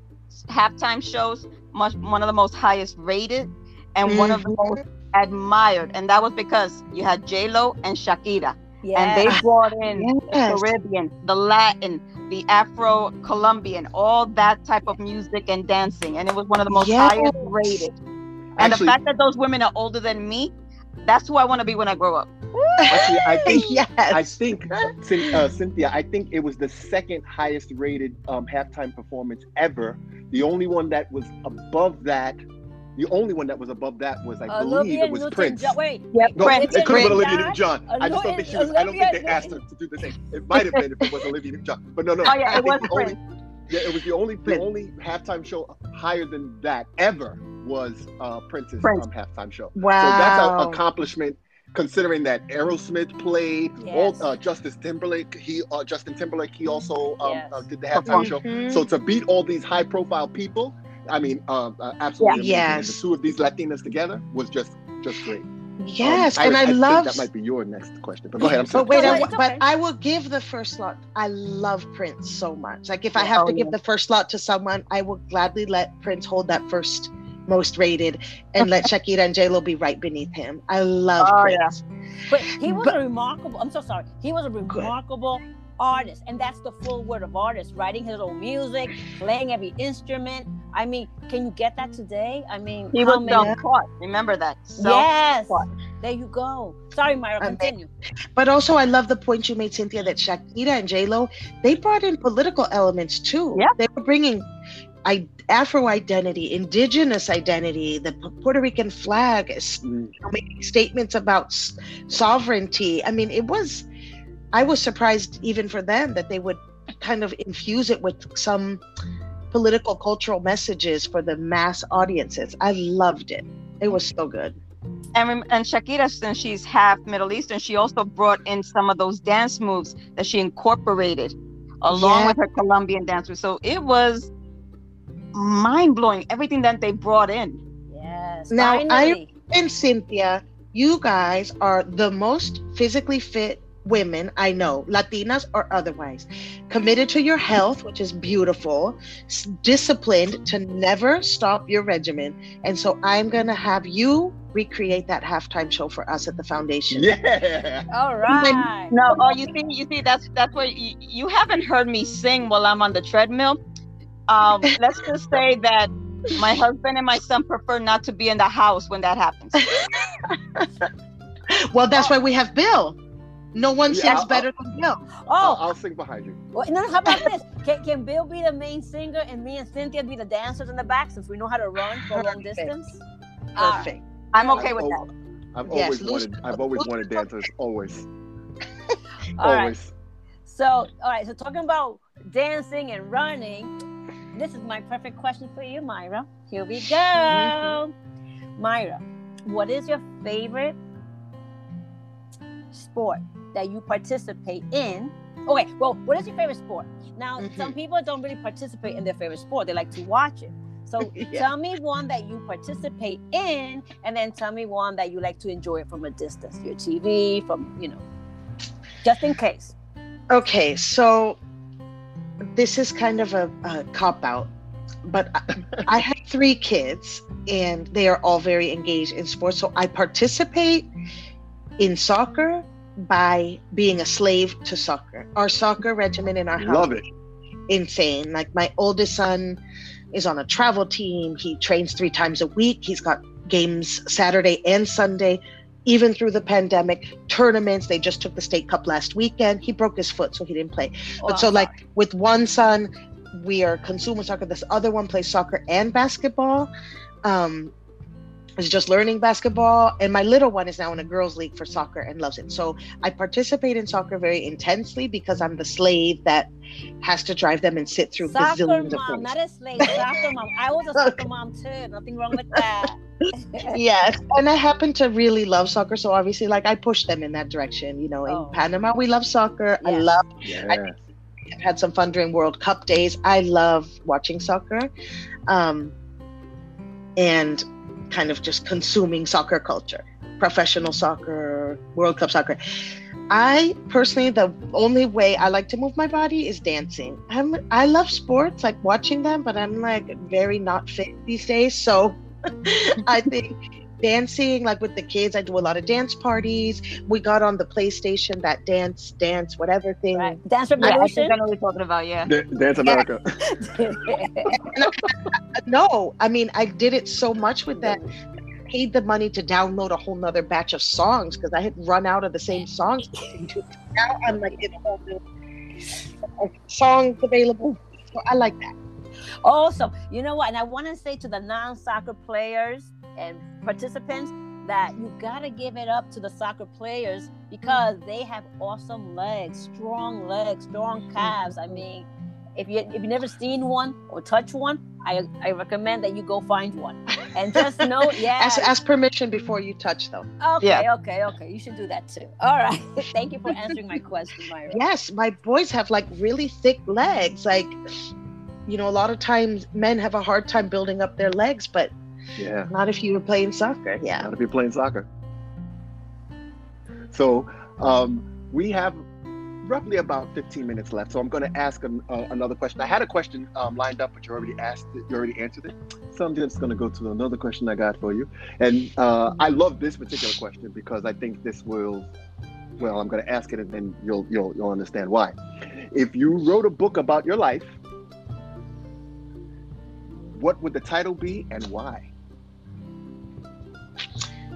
halftime shows, much one of the most highest rated, and one of the Mhm. most admired. And that was because you had J Lo and Shakira, yes. and they brought in the Caribbean, the Latin, the Afro Colombian, all that type of music and dancing, and it was one of the most Yes. highest rated. And Actually, the fact that those women are older than me, that's who I want to be when I grow up. Actually, I think yes. I think uh, Cynthia, I think it was the second highest rated um, halftime performance ever. The only one that was above that, the only one that was above that was, I believe, Olivia it was Newton Prince. John. Wait, Yep, No, Prince. it could have been Olivia Olivia Newton-John. I just don't think she was. I don't think they Olivia asked her to do the thing. It might have been if it was Olivia Newton-John, but no, no. Oh, yeah, I it think was the only, Yeah, it was the only the only halftime show higher than that ever was uh, Prince's Prince. Um, halftime show. wow. So that's an accomplishment, considering that Aerosmith played, Yes. all uh, Justice Timberlake, he uh, Justin Timberlake, he also um, Yes. uh, did the halftime show. Mhm. So to beat all these high-profile people, I mean, uh, uh, absolutely, Yeah. Yes. the two of these Latinas together was just just great. yes, Um, and I, think love. that might be your next question, but go ahead. I'm sorry. But wait, No, I, it's but. I will give the first slot. I love Prince so much. Like if I have Oh, to give yeah. the first slot to someone, I will gladly let Prince hold that first most rated and let Shakira and J Lo be right beneath him. I love Oh, yeah. But he was But- a remarkable. I'm so sorry. He was a remarkable artist, and that's the full word of artist. Writing his own music, playing every instrument. I mean, can you get that today? I mean, He was many? self-taught. Remember that. Yes. Self-taught. There you go. Sorry, Myra. Amazing. Continue. But also, I love the point you made, Cynthia, that Shakira and J Lo they brought in political elements too. Yeah. They were bringing I, Afro identity, indigenous identity, the Puerto Rican flag, s- Mm. making statements about s- sovereignty. I mean, it was. I was surprised even for them that they would kind of infuse it with some political cultural messages for the mass audiences. I loved it. It was so good. And and Shakira, since she's half Middle Eastern, she also brought in some of those dance moves that she incorporated along Yeah. with her Colombian dance moves. So it was mind blowing everything that they brought in. Yes. Now, I- and Cynthia, you guys are the most physically fit women I know, Latinas or otherwise, committed to your health, which is beautiful, s- disciplined to never stop your regimen. And so I'm going to have you recreate that halftime show for us at the foundation. Yeah. All right. No, oh, you see, you see, that's that's where you, you haven't heard me sing while I'm on the treadmill. Um, let's just say that my husband and my son prefer not to be in the house when that happens. Well, that's why we have Bill. No one Yeah, sings I'll- better than Bill. I'll, Oh, I'll sing behind you. well, no, no, how about this? Can, can Bill be the main singer and me and Cynthia be the dancers in the back since we know how to run for a long distance? All right. Perfect. I'm okay I've with al- that. I've Yes, always loose- wanted. I've always loose- wanted dancers. Always. All right. always. So, all right. So, talking about dancing and running, this is my perfect question for you, Myra. Here we go. Mm-hmm. Myra, what is your favorite sport that you participate in? Okay, well, what is your favorite sport? Now, Mhm. some people don't really participate in their favorite sport, they like to watch it. So Yeah. tell me one that you participate in, and then tell me one that you like to enjoy it from a distance, your TV, from you know, just in case. Okay, so this is kind of a, a cop out, but I, I have three kids and they are all very engaged in sports. So I participate in soccer by being a slave to soccer. Our soccer regimen in our house Love it. insane. Like my oldest son is on a travel team. He trains three times a week. He's got games Saturday and Sunday, even through the pandemic. Tournaments. They just took the state cup last weekend. He broke his foot, so he didn't play. Oh, But so like with one son, we are consumer soccer. This other one plays soccer and basketball. Um, is just learning basketball, and my little one is now in a girls' league for soccer and loves it. So I participate in soccer very intensely because I'm the slave that has to drive them and sit through soccer gazillions of mom, things. not a slave. Soccer mom. I was a soccer mom too. Nothing wrong with that. yes and i happen to really love soccer so obviously like i push them in that direction you know in Oh. panama we love soccer i love Yeah. I've had some fun during world cup days i love watching soccer um and kind of just consuming soccer culture professional soccer world cup soccer. I personally the only way i like to move my body is dancing. I'm i love sports like watching them but i'm like very not fit these days so i think dancing like with the kids i do a lot of dance parties we got on the playstation that dance dance whatever thing right. Dance Yeah, I revolution. think I know what you're talking about. Yeah. Da- Dance America. no i mean i did it so much with that paid the money to download a whole nother batch of songs because i had run out of the same songs now i'm like in a whole new uh, songs available so i like that also, you know what? And I want to say to the non-soccer players and participants that you gotta give it up to the soccer players because they have awesome legs, strong legs, strong mm-hmm. calves. I mean, if you if you never seen one or touch one, I I recommend that you go find one and just know, yeah. ask, ask permission before you touch them Okay, Yeah. okay, okay. You should do that too. All right. Thank you for answering my question, Myra. yes my boys have like really thick legs like you know a lot of times men have a hard time building up their legs but Yeah. not if you were playing soccer yeah Not if you're playing soccer. So um, we have roughly about 15 minutes left. So I'm going to ask an, uh, another question. I had a question um, lined up, but you already asked it. You already answered it. So I'm just going to go to another question I got for you. And uh, I love this particular question because I think this will. Well, I'm going to ask it, and then you'll you'll you'll understand why. If you wrote a book about your life, what would the title be, and why?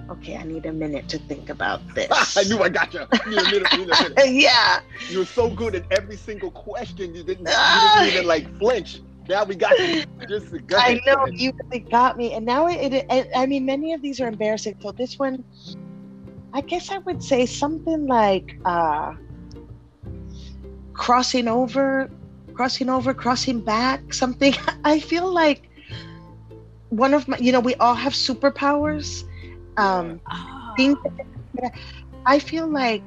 Okay i need a minute to think about this I knew I got you. You need a you need a minute. yeah You were so good at every single question. You didn't, you didn't even like flinch. Now we got you. Just go I know you really got me, and now it, it, it. I mean, many of these are embarrassing. So this one, I guess I would say something like uh, crossing over, crossing over, crossing back. Something. I feel like one of my. You know, we all have superpowers. Um, Oh, things I feel like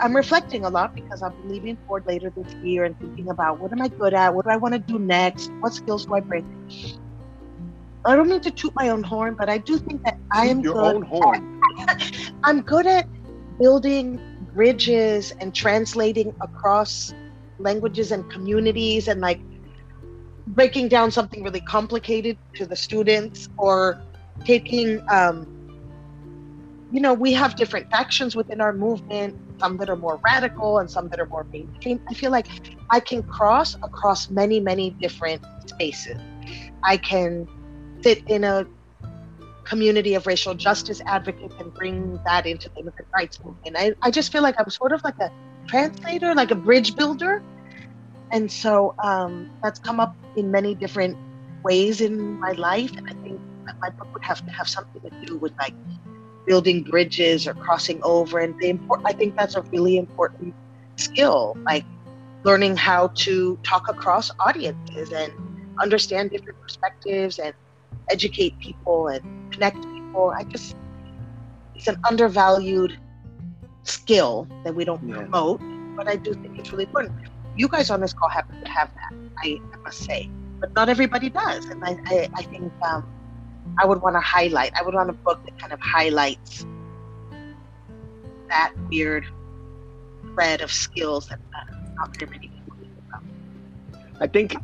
I'm reflecting a lot because I'm leaving Ford later this year and thinking about what am I good at? What do I want to do next? What skills do I bring? I don't mean to toot my own horn, but I do think that I am your good. own horn. I'm good at building bridges and translating across languages and communities and like breaking down something really complicated to the students or taking um you know we have different factions within our movement some that are more radical and some that are more mainstream i feel like i can cross across many many different spaces i can sit in a community of racial justice advocates and bring that into the immigrant rights movement. I, I just feel like I'm sort of like a translator, like a bridge builder. And so um, that's come up in many different ways in my life. And I think my book would have to have something to do with like building bridges or crossing over. And the import, I think that's a really important skill, like learning how to talk across audiences and understand different perspectives and educate people and connect people. I just it's an undervalued skill that we don't Yeah. promote, but I do think it's really important. You guys on this call happen to have that, I, I must say. but not everybody does. And I, I, I think um, I would want to highlight. I would want a book that kind of highlights that weird thread of skills that uh, not very many people think about. I think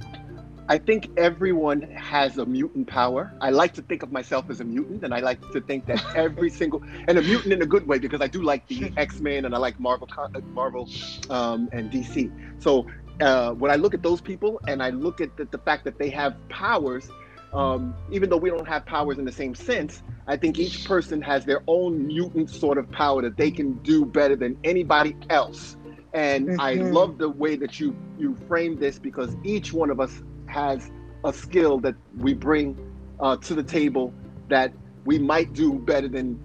I think everyone has a mutant power. I like to think of myself as a mutant, and I like to think that every single and a mutant in a good way because I do like the X Men and I like Marvel, Marvel, um, and DC. So uh, when I look at those people and I look at the, the fact that they have powers, um, even though we don't have powers in the same sense, I think each person has their own mutant sort of power that they can do better than anybody else. And I Mhm. love the way that you you frame this because each one of us has a skill that we bring uh, to the table that we might do better than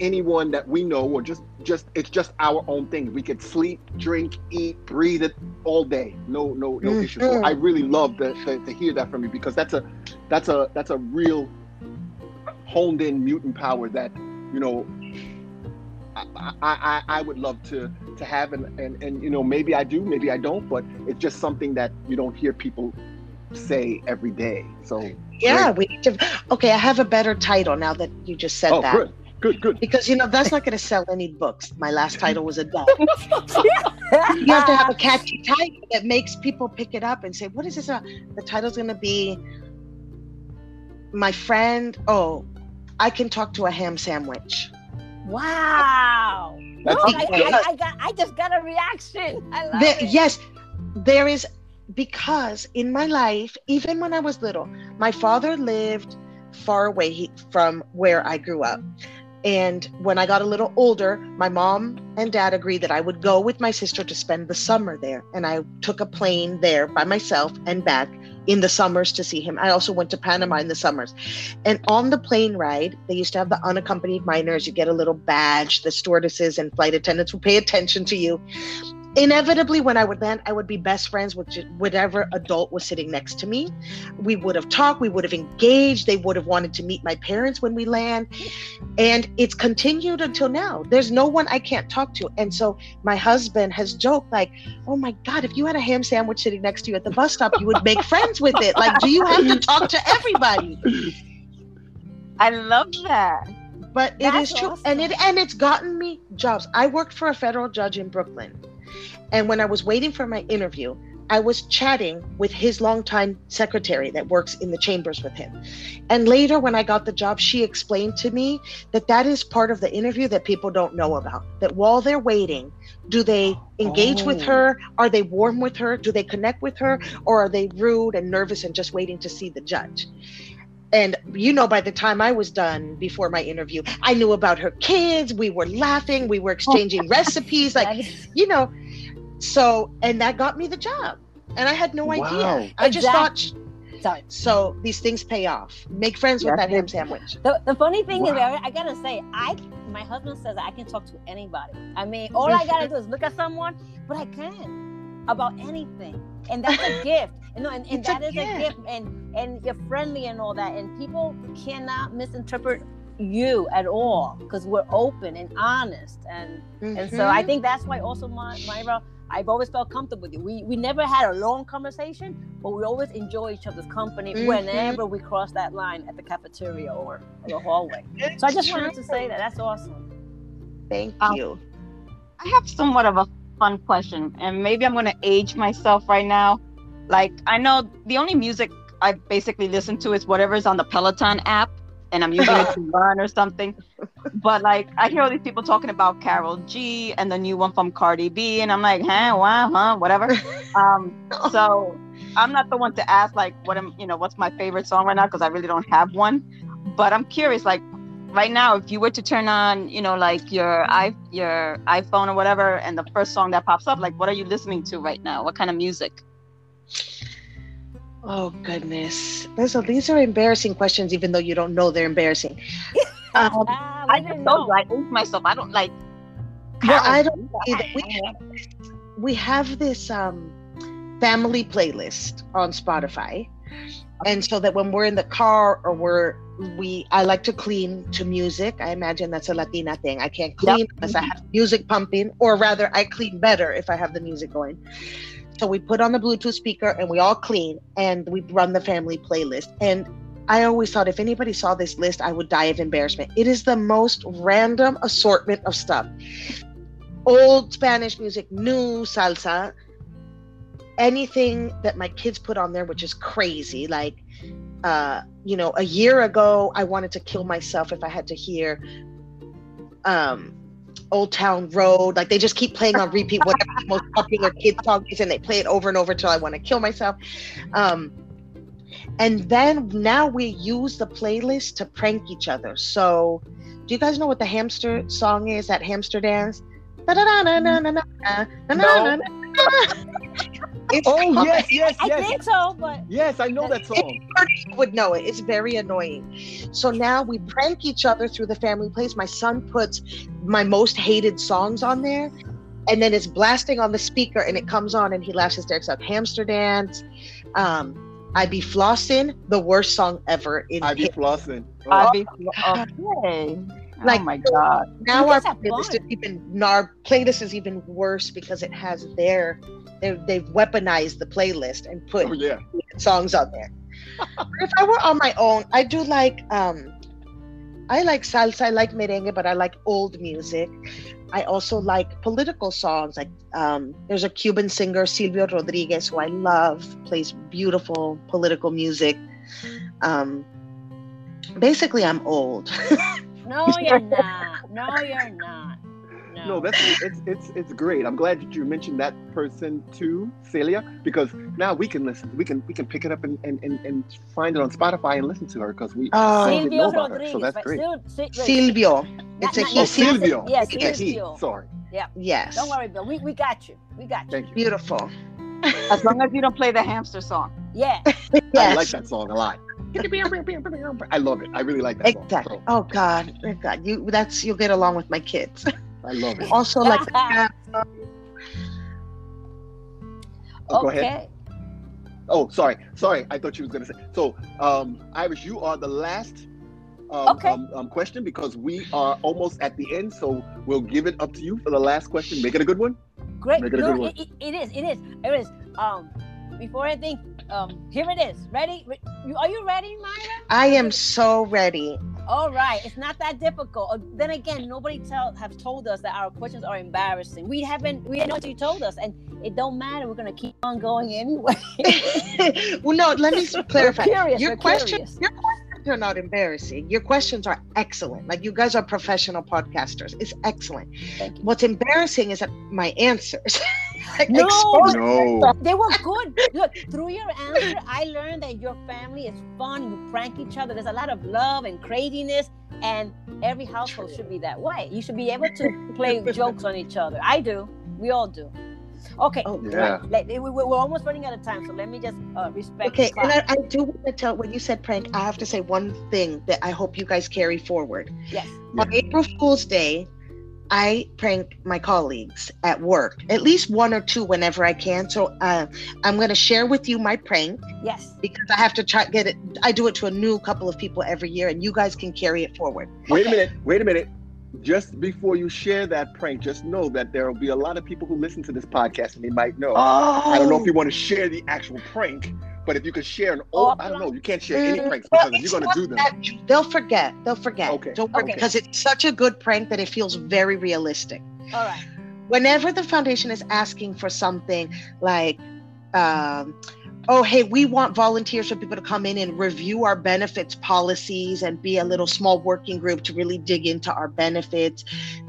anyone that we know or just just it's just our own thing. We could sleep drink eat breathe it all day. No no no mm-hmm. issue so i really love to, to, to hear that from you because that's a that's a that's a real honed in mutant power that you know I, I, I, would love to to have. And, and and you know maybe I do maybe I don't but it's just something that you don't hear people say every day. So Yeah, we need to. Okay, I have a better title now that you just said oh that. good good good Because you know that's not going to sell any books. My last title was adult. you have to have a catchy title that makes people pick it up and say, "What is this?" about?" The title's going to be "My Friend." Oh, I can talk to a ham sandwich. Wow. That's Look, I. I, I got I just got a reaction. I love There, it. yes, there is because in my life, even when I was little, my father lived far away from where I grew up. And when I got a little older, my mom and dad agreed that I would go with my sister to spend the summer there. And I took a plane there by myself and back in the summers to see him. I also went to Panama in the summers. And on the plane ride, they used to have the unaccompanied minors. You get a little badge. The stewardesses and flight attendants will pay attention to you inevitably when i would land i would be best friends with whatever adult was sitting next to me. We would have talked we would have engaged they would have wanted to meet my parents when we land. And it's continued until now. There's no one i can't talk to. And so my husband has joked like oh my god if you had a ham sandwich sitting next to you at the bus stop you would make friends with it. Like do you have to talk to everybody? I love that. but it That's is true. Awesome. and it and it's gotten me jobs. I worked for a federal judge in brooklyn and when i was waiting for my interview i was chatting with his longtime secretary that works in the chambers with him and later when i got the job she explained to me that that is part of the interview that people don't know about that while they're waiting do they engage with Oh. her are they warm with her do they connect with her or are they rude and nervous and just waiting to see the judge and you know, by the time I was done before my interview, I knew about her kids. We were laughing. We were exchanging recipes. Like, you know, so, and that got me the job. And I had no Wow. idea. I just thought, Sorry. so these things pay off. Make friends with that ham sandwich. The, the funny thing is, Wow. I, I gotta say, I my husband says I can talk to anybody. I mean, all I gotta do is look at someone, but I can about anything, and that's a gift. You know, and, and It's a that is a gift. gift, and and you're friendly and all that, and people cannot misinterpret you at all because we're open and honest, and and so I Mhm. think that's why also my Myra. I've always felt comfortable with you. We we never had a long conversation, but we always enjoy each other's company Mhm. whenever we cross that line at the cafeteria or the hallway. So I just wanted to say that. That's awesome. Thank Um, you. I have somewhat of a fun question, and maybe I'm going to age myself right now. Like, I know the only music I basically listen to is whatever's on the Peloton app, and I'm using it to run or something. But like, I hear all these people talking about Karol G and the new one from Cardi B, and I'm like, huh, wow, huh, whatever. Um, so I'm not the one to ask like, what am, you know, what's my favorite song right now because I really don't have one. But I'm curious, like, right now, if you were to turn on, you know, like your i your iPhone or whatever, and the first song that pops up, like, what are you listening to right now? What kind of music? Oh goodness. Are, these are embarrassing questions, even though you don't know they're embarrassing. Um, Ah, I just know. I age myself. I don't like. Well, I don't either. We have, we have this um, family playlist on Spotify, and so that when we're in the car or we're we, I like to clean to music. I imagine that's a Latina thing. I can't clean unless I have music pumping, or rather, I clean better if I have the music going. So we put on the Bluetooth speaker and we all clean and we run the family playlist. And I always thought if anybody saw this list, I would die of embarrassment. It is the most random assortment of stuff old Spanish music, new salsa, anything that my kids put on there, which is crazy. Like, uh, you know, a year ago, I wanted to kill myself if I had to hear um, Old Town Road. Like, they just keep playing on repeat whatever the most popular kid song is, and they play it over and over until I want to kill myself. Um, and then now we use the playlist to prank each other. So, do you guys know what the hamster song is? That hamster dance? It's Oh called- yes, yes, I yes, think so, but yes. I know that song. Everybody would know it. It's very annoying. So now we prank each other through the family plays. My son puts my most hated songs on there, and then it's blasting on the speaker, and it comes on, and he laughs hysterics out. Hamster dance, um, I be flossing, the worst song ever. In I be flossing. Oh, I be okay. Like- oh my god. now You our guys have playlist is even our playlist is even worse because it has their they they've weaponized the playlist and put oh yeah. songs on there. But if I were on my own, I do like um I like salsa, I like merengue, but I like old music. I also like political songs. Like um there's a Cuban singer, Silvio Rodriguez, who I love, plays beautiful political music. Um basically I'm old. no, you're not. No, you're not. No. No, that's it's it's it's great. I'm glad that you mentioned that person too, Celia, because now we can listen. We can we can pick it up and and, and, and find it on Spotify and listen to her because we ah. Oh, didn't know Silvio about her, so that's great. Sil- Sil- Silvio. It's a he. Oh, Silvio. Yes, It's a he. Silvio. Sorry. Yes. Don't worry, Bill. We, we got you. We got you. Thank you. Beautiful. As long as you don't play the hamster song. Yeah. yes. I like that song a lot. I love it. I really like that Exactly. song. Oh God, oh God, you that's you'll get along with my kids. So I love it. Also, like Oh, go ahead. okay. Oh, sorry, sorry. I thought you was gonna say. So, um, Iris, you are the last um, Okay. um, um, question because we are almost at the end. So we'll give it up to you for the last question. Make it a good one. Great. Make it a No, good one. it, it- it is. It is. It is. Um, before anything, um, here it is. Ready? Re- you, are you ready, Myra? I am so ready. All right. It's not that difficult. Uh, then again, nobody tell have told us that our questions are embarrassing. We haven't. We didn't know until you told us, and it don't matter. We're gonna keep on going anyway. well, no, let me clarify. Curious. Your curious. your questions are not embarrassing. Your questions are excellent. Like you guys are professional podcasters. It's excellent. Thank you. What's embarrassing is that my answers. like, No, expose- No. They were good. Look, through your answer, I learned that your family is fun. You prank each other. There's a lot of love and craziness, and every household should be that way. You should be able to play jokes on each other. I do. We all do. Okay. Oh, Yeah. Let- we, we- we're almost running out of time, so let me just uh, respect. Okay, the and. I, I do want to tell when you said prank, I have to say one thing that I hope you guys carry forward. yes. On April Fool's Day, I prank my colleagues at work, at least one or two whenever I can. So uh, I'm going to share with you my prank Yes. because I have to try get it. I do it to a new couple of people every year, and you guys can carry it forward. Wait a minute. Wait a minute. Just before you share that prank, just know that there will be a lot of people who listen to this podcast and they might know. Oh, I don't know if you want to share the actual prank, but if you could share an old, I don't know. You can't share any Mm, pranks because it's you're going to do them. that- they'll forget. They'll forget. Okay, Don't worry, okay. because it's such a good prank that it feels very realistic. All right. whenever the foundation is asking for something like um, oh hey we want volunteers for people to come in and review our benefits policies and be a little small working group to really dig into our benefits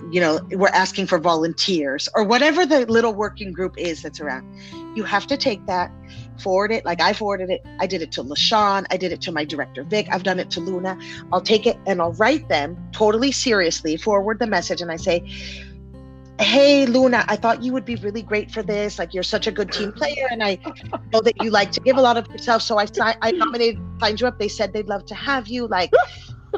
you know we're asking for volunteers or whatever the little working group is that's around you have to take that forward it. Like i forwarded it. I did it to lashawn. I did it to my director vic. I've done it to luna. I'll take it and i'll write them totally seriously forward the message and i say hey luna i thought you would be really great for this. Like you're such a good team player and i know that you like to give a lot of yourself. So i i nominated signed you up. They said they'd love to have you. Like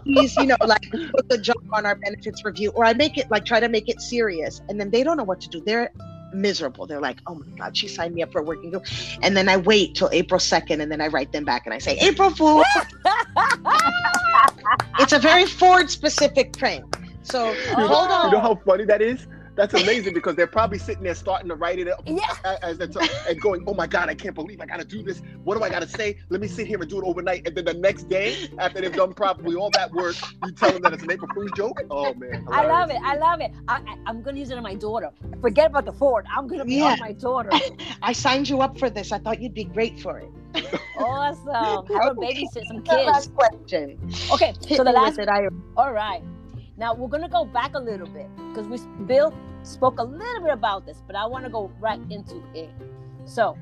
please you know like put the job on our benefits review or i make it like try to make it serious. And then they don't know what to do. They're miserable. They're like oh my god she signed me up for a working group and then i wait till april 2nd and then i write them back and i say april fool it's a very ford specific prank. So hold on you know how funny that is? That's amazing because they're probably sitting there starting to write it up Yeah. a- as they're and going, "Oh my God, I can't believe I got to do this. What do I got to say? Let me sit here and do it overnight." And then the next day, after they've done probably all that work, you tell them that it's an April Fool's joke. Oh man, I love it. I love it. I, I, I'm gonna use it on my daughter. Forget about the Ford. I'm gonna be Yeah. on my daughter. I signed you up for this. I thought you'd be great for it. Awesome. Have a babysit some The kids. last question. Okay. Hit So the last. with it, I All right. Now we're gonna go back a little bit because we Bill spoke a little bit about this, but I want to go right into it. So,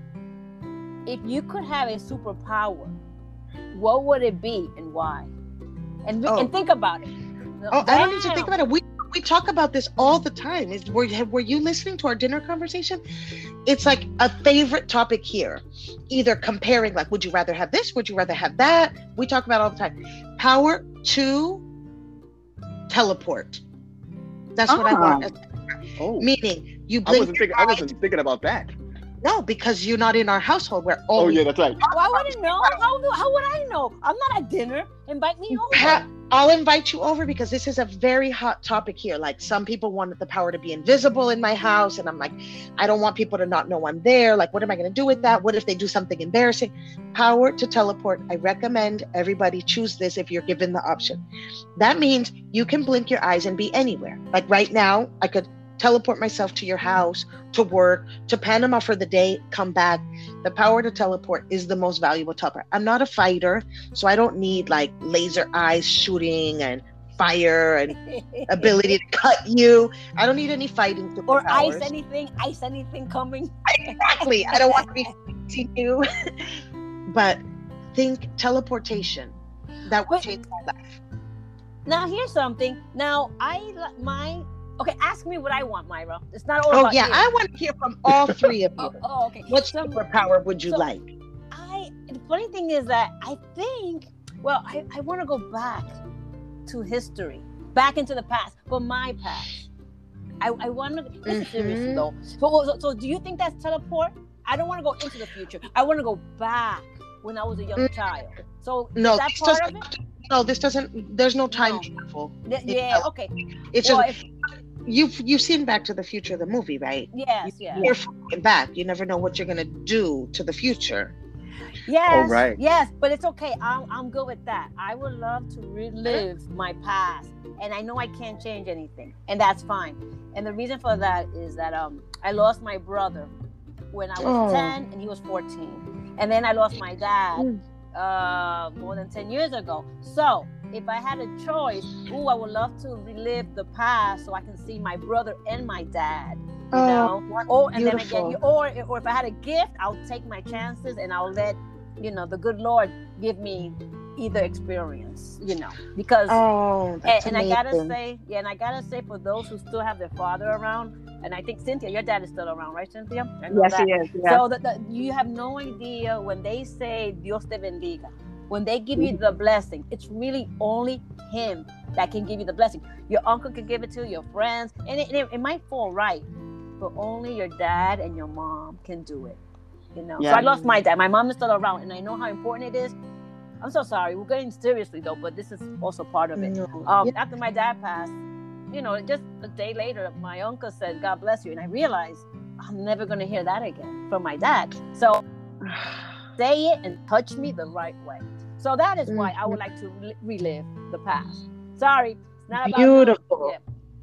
if you could have a superpower, what would it be and why? And we, Oh. and think about it. Oh, I don't need to think about it. We we talk about this all the time. Is were were you listening to our dinner conversation? It's like a favorite topic here. Either comparing, like, would you rather have this? Would you rather have that? We talk about it all the time. Power to teleport. That's what I Ah. want. Oh, Meaning, you I blink. wasn't thinking. I wasn't thinking about that. No, because you're not in our household. We're all Oh yeah, that's right. Well, I wouldn't know. How, how would I know? I'm not at dinner. Invite me over. Ha- I'll invite you over because this is a very hot topic here. Like some people wanted the power to be invisible in my house, and I'm like, I don't want people to not know I'm there. Like, what am I going to do with that? What if they do something embarrassing? Power to teleport. I recommend everybody choose this if you're given the option. That means you can blink your eyes and be anywhere. Like right now, I could teleport myself to your house, to work, to Panama for the day, come back. The power to teleport is the most valuable teleport. I'm not a fighter. So I don't need like laser eyes shooting and fire and ability to cut you. I don't need any fighting or ice anything, ice anything coming. Exactly. I don't want to be fighting you. but think teleportation. That would change my life. Now here's something. Now I my okay. Ask me what I want, Myra. It's not all Oh about yeah, you. I want to hear from all three of you. Oh, oh, okay. What So- superpower would you so- like? I the funny thing is that I think well I, I want to go back to history, back into the past, but my past. I, I want to. This is serious Mhm. though. So, so so do you think that's teleport? I don't want to go into the future. I want to go back when I was a young Mm. child. So No, that this part of it? doesn't. No, this doesn't. There's no time No. travel. Yeah, yeah. Okay. It's Well, just if, you've you've seen Back to the Future, the movie, right? yes. Yes. You're going back. You never know what you're gonna do to the future. Yes. right. Yes, but it's okay. I'm, I'm good with that. I would love to relive my past, and I know I can't change anything, and that's fine. And the reason for that is that um I lost my brother when I was Oh. 10 and he was 14, and then I lost my dad Mm. uh more than 10 years ago. So if I had a choice, ooh, I would love to relive the past so I can see my brother and my dad. You oh, know, what or and then again, or or if I had a gift, I'll take my chances and I'll let you know the good Lord give me either experience. You know, because Oh, and, and I gotta say, yeah, and I gotta say for those who still have their father around, and I think Cynthia, your dad is still around, right, Cynthia? Know Yes, that. he is. Yeah. So that the, you have no idea when they say Dios te bendiga, when they give you the blessing, it's really only Him that can give you the blessing. Your uncle can give it to your friends, and it, it, it might fall right, but only your dad and your mom can do it. You know. So I lost my dad. My mom is still around, and I know how important it is. I'm so sorry. We're getting seriously though, but this is also part of it. No. Um, Yeah. after my dad passed, you know, just a day later, my uncle said, "God bless you," and I realized I'm never going to hear that again from my dad. So say it and touch me the right way. So that is why I would like to relive the past. Sorry, it's not about Beautiful. Yeah.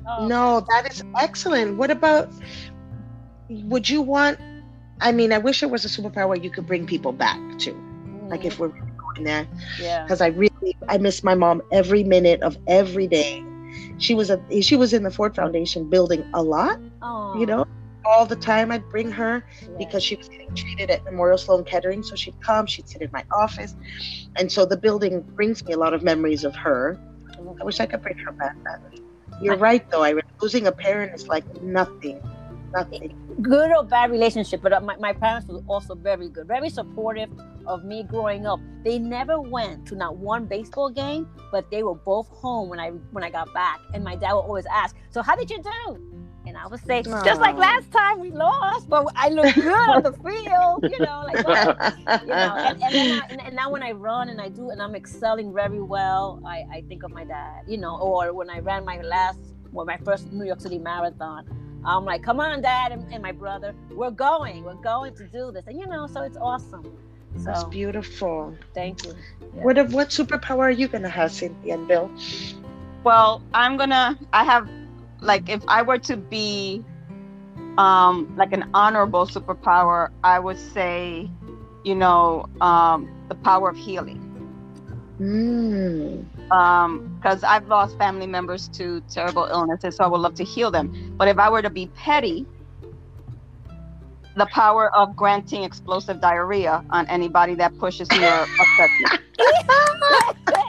Oh, No, that is excellent. What about? Would you want? I mean, I wish it was a superpower where you could bring people back to. Like if we're really going there, mm-hmm. yeah, because I really I miss my mom every minute of every day. She was a she was in the Ford Foundation building a lot, oh, you know, all the time. I'd bring her because she was getting treated at Memorial Sloan Kettering. So she'd come, she'd sit in my office. And so the building brings me a lot of memories of her. I wish I could bring her back. You're right, though. I losing a parent is like nothing. Nothing. good or bad relationship, but uh, my, my parents were also very good, very supportive of me growing up. They never went to not one baseball game, but they were both home when I when I got back. And my dad would always ask, "So how did you do?" And I would say, "Just like last time we lost, but I look good on the field." You know, like you know. And, and I, and, and now when I run and I do and I'm excelling very well, I, I think of my dad. You know, or when I ran my last, well, my first New York City marathon. I'm like, come on, dad and, and my brother, we're going, we're going to do this. And you know, so it's awesome. That's So beautiful. thank you. Yeah. What what superpower are you gonna have, Cynthia and Bill? Well, I'm gonna. I have, like, if I were to be, um, like an honorable superpower, I would say, you know, um, the power of healing. Mm. Um, because I've lost family members to terrible illnesses, so I would love to heal them. But if I were to be petty, the power of granting explosive diarrhea on anybody that pushes me or upsets me.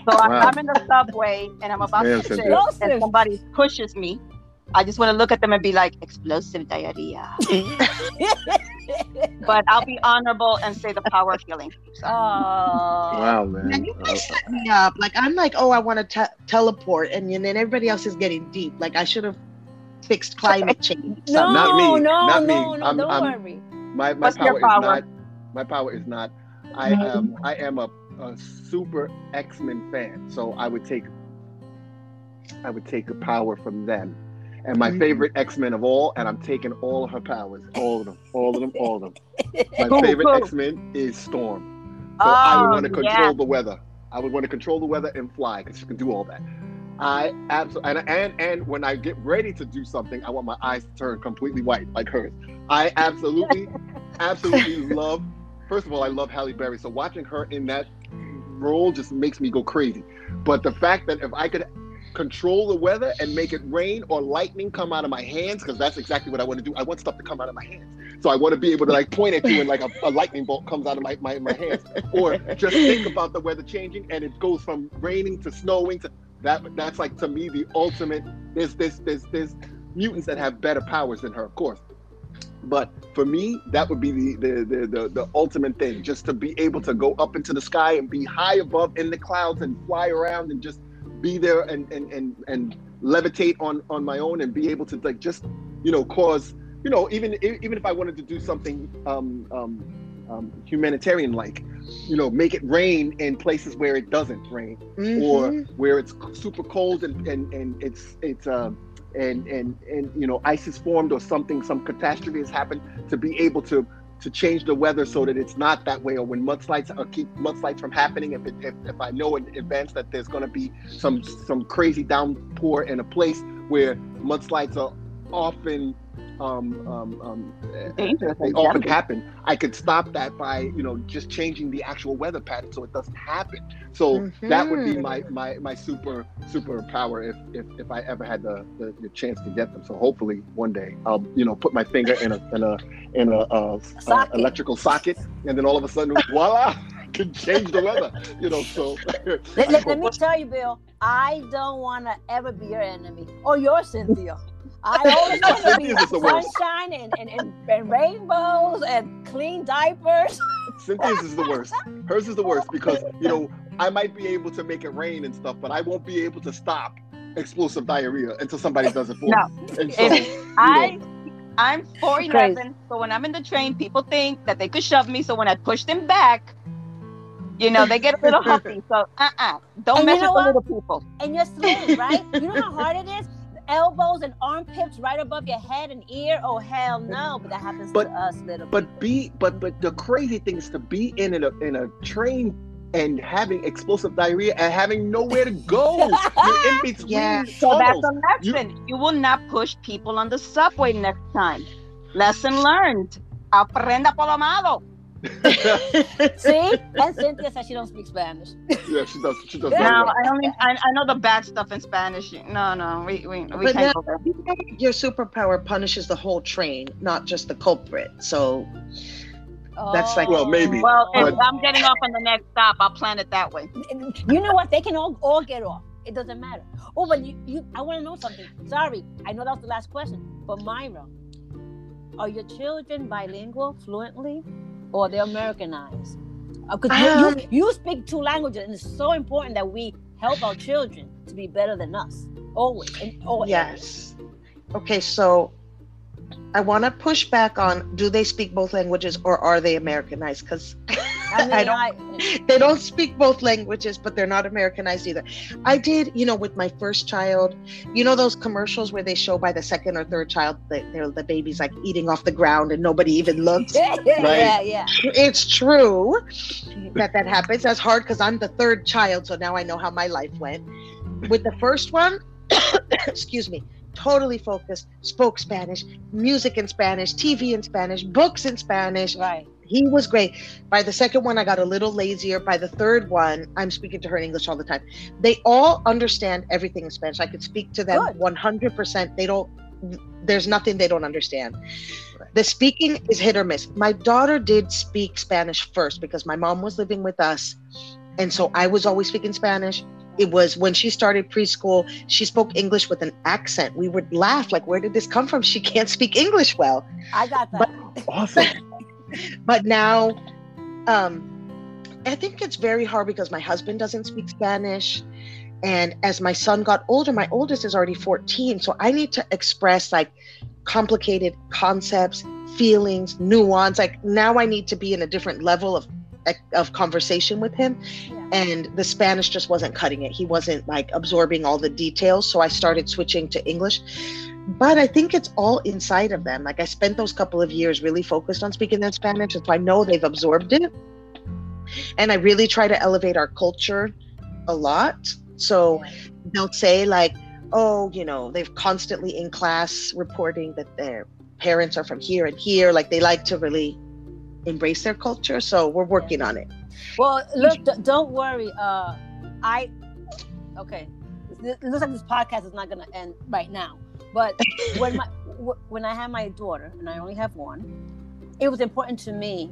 So I- Wow. I'm in the subway and I'm about Man, to sit, Cynthia. and somebody pushes me. I just want to look at them and be like, explosive diarrhea. But I'll be honorable and say the power of healing. So, Oh, Wow, man. And you guys set me up. Like I'm like, oh, I want to te- teleport, and then everybody else is getting deep. Like I should have fixed climate change. no, Not me, no, not me. no, no, I'm- don't I'm- worry. my my What's your power, power? is not. My power is not. I mm-hmm. am. I am a, a super X Men fan, so I would take. I would take the power from them, and my Mhm. favorite X Men of all, and I'm taking all of her powers, all of them, all of them, all of them. My Who, favorite who? X Men is Storm. So I would Oh, want to control yeah. the weather. I would want to control the weather and fly because she can do all that. I absolutely and, and and when I get ready to do something, I want my eyes to turn completely white like hers. I absolutely, absolutely love. First of all, I love Halle Berry, so watching her in that role just makes me go crazy. But the fact that if I could control the weather and make it rain or lightning come out of my hands, because that's exactly what I want to do. I want stuff to come out of my hands. So I want to be able to like point at you and like a, a lightning bolt comes out of my, my, my hands. Or just think about the weather changing and it goes from raining to snowing to that that's like to me the ultimate there's there's there's there's mutants that have better powers than her, of course. But for me, that would be the the, the the the ultimate thing, just to be able to go up into the sky and be high above in the clouds and fly around and just be there and and and, and levitate on on my own and be able to like just you know cause you know even even if I wanted to do something um, um, um, humanitarian like you know make it rain in places where it doesn't rain or Mhm. where it's super cold and and, and it's it's um and and and you know ice is formed or something some catastrophe has happened to be able to to change the weather so that it's not that way or when mudslides or keep mudslides from happening if it, if, if I know in advance that there's going to be some some crazy downpour in a place where mudslides are often um, um, um, Dangerous they often happen. I could stop that by you know just changing the actual weather pattern so it doesn't happen. So that would be Mhm. my my my super super power if if, if I ever had the, the the chance to get them. So hopefully one day I'll you know put my finger in a in a in a, uh, uh, Socket. electrical socket and then all of a sudden voila. Can change the weather, you know. So Let, let- let me tell you, Bill, I don't want to ever be your enemy or your Cynthia. I always want to be is the worst. sunshine and, and, and, and rainbows and clean diapers. Cynthia's is the worst. Hers is the worst because you know I might be able to make it rain and stuff, but I won't be able to stop explosive diarrhea until somebody does it for No. me. And so, If you I know, I'm 4'11, so when I'm in the train, people think that they could shove me. So when I push them back, you know, they get a little huffy. So uh-uh. Don't And mess you with know the little people. And you're slim, right? You know how hard it is? Elbows and armpits right above your head and ear. Oh, hell no. But that happens But- to us, little but be but but the crazy thing is to be in a in a train and having explosive diarrhea and having nowhere to go. You're in between Yeah. So that's tunnels. a lesson. You, will not push people on the subway next time. Lesson learned. Aprenda por lo malo. See? And Cynthia says she don't speak Spanish. yeah, she does. She does. No, very No, well. I only I, I know the bad stuff in Spanish. No, no, we we, we But can't now- go there. your superpower punishes the whole train, not just the culprit. So That's oh. like- Well, maybe. Well, if But- I'm getting off on the next stop, I'll plan it that way. You know what? They can all, all get off. It doesn't matter. Oh, but you, you I want to know something. Sorry, I know that was the last question. But Myra, are your children bilingual fluently or they're Americanized? Because you, Um, you, you speak two languages, and it's so important that we help our children to be better than us. Always. Areas. yes. Okay, so I want to push back on: Do they speak both languages, or are they Americanized? Because I mean, I I don't- they don't speak both languages, but they're not Americanized either. I did, you know, with my first child, you know, those commercials where they show by the second or third child that they're the baby's like eating off the ground and nobody even looks. yeah, yeah, yeah. it's true that that happens. That's hard because I'm the third child, so now I know how my life went. With the first one, excuse me, totally focused, spoke Spanish, music in Spanish, TV in Spanish, books in Spanish. Right. He was great. By the second one, I got a little lazier. By the third one, I'm speaking to her in English all the time. They all understand everything in Spanish. I could speak to them Good. 100%. They don't, there's nothing they don't understand. The speaking is hit or miss. My daughter did speak Spanish first because my mom was living with us. And so I was always speaking Spanish. It was when she started preschool, she spoke English with an accent. We would laugh, like, where did this come from? She can't speak English well I got that. Awesome. but now um i think it's very hard because my husband doesn't speak spanish and as my son got older my oldest is already 14 so i need to express like complicated concepts feelings nuance like now i need to be in a different level of of conversation with him Yeah. and the spanish just wasn't cutting it he wasn't like absorbing all the details so i started switching to english but I think it's all inside of them. Like I spent those couple of years really focused on speaking their Spanish, and so I know they've absorbed it. And I really try to elevate our culture a lot. So they'll say like, "Oh, you know, they've constantly in class reporting that their parents are from here and here." Like they like to really embrace their culture. So we're working on it. Well, look, d- don't worry. Uh, I okay. It looks like this podcast is not going to end right now. But when my wh- when I had my daughter, and I only have one, it was important to me,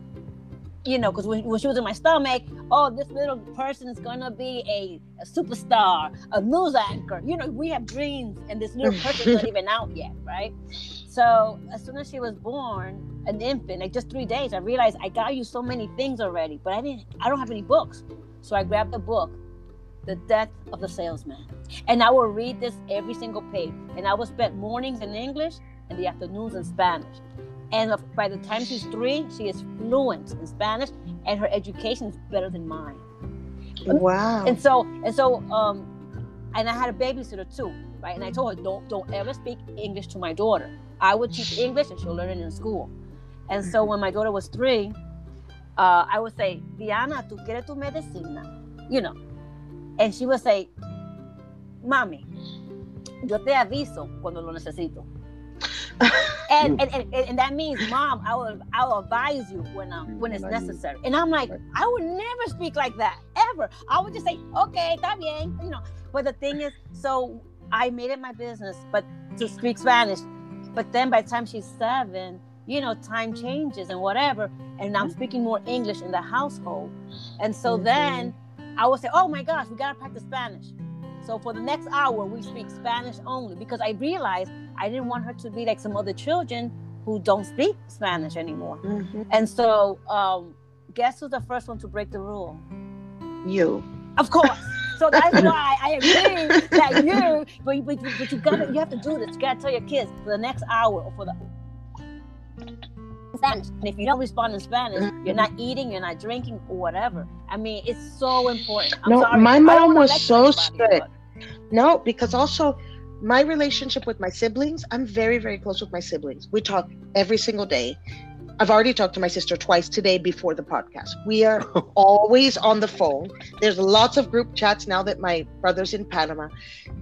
you know, because when, when she was in my stomach, oh, this little person is gonna be a, a superstar, a news anchor. You know, we have dreams, and this little person's not even out yet, right? So as soon as she was born, an infant, like just three days, I realized I got you so many things already, but I didn't. I don't have any books. So I grabbed the book, The Death of the Salesman, and I will read this every single page. And I will spend mornings in English and the afternoons in Spanish. And by the time she's three, she is fluent in Spanish, and her education is better than mine. Wow. And so, and so, um, and I had a babysitter too, right? And I told her, don't, don't ever speak English to my daughter. I would teach English, and she'll learn it in school. And so, when my daughter was three, uh, I would say, Diana, ¿tú quieres tu medicina? You know, and she would say, Mami, yo te aviso cuando lo necesito. and, and, and, and that means, Mom, I will I will advise you when um, when it's When I need- necessary. And I'm like, I would never speak like that ever. I would just say, okay, está bien, you know. But the thing is, so I made it my business, but to speak Spanish. But then by the time she's seven, you know, time changes and whatever, and I'm speaking more English in the household. And so Mhm. then I would say, oh my gosh, we gotta practice Spanish. So for the next hour, we speak Spanish only because I realized I didn't want her to be like some other children who don't speak Spanish anymore. Mhm. And so, um, guess who's the first one to break the rule? You. Of course. So that's why I agree that you, but, but, but you gotta, you have to do this. You gotta tell your kids for the next hour or for the Spanish. And if you don't respond in Spanish, you're not eating, you're not drinking, or whatever. I mean, it's so important. I'm No, sorry. my mom was so strict. No, because also my relationship with my siblings, I'm very, very close with my siblings. We talk every single day. I've already talked to my sister twice today before the podcast. We are always on the phone. There's lots of group chats now that my brother's in Panama.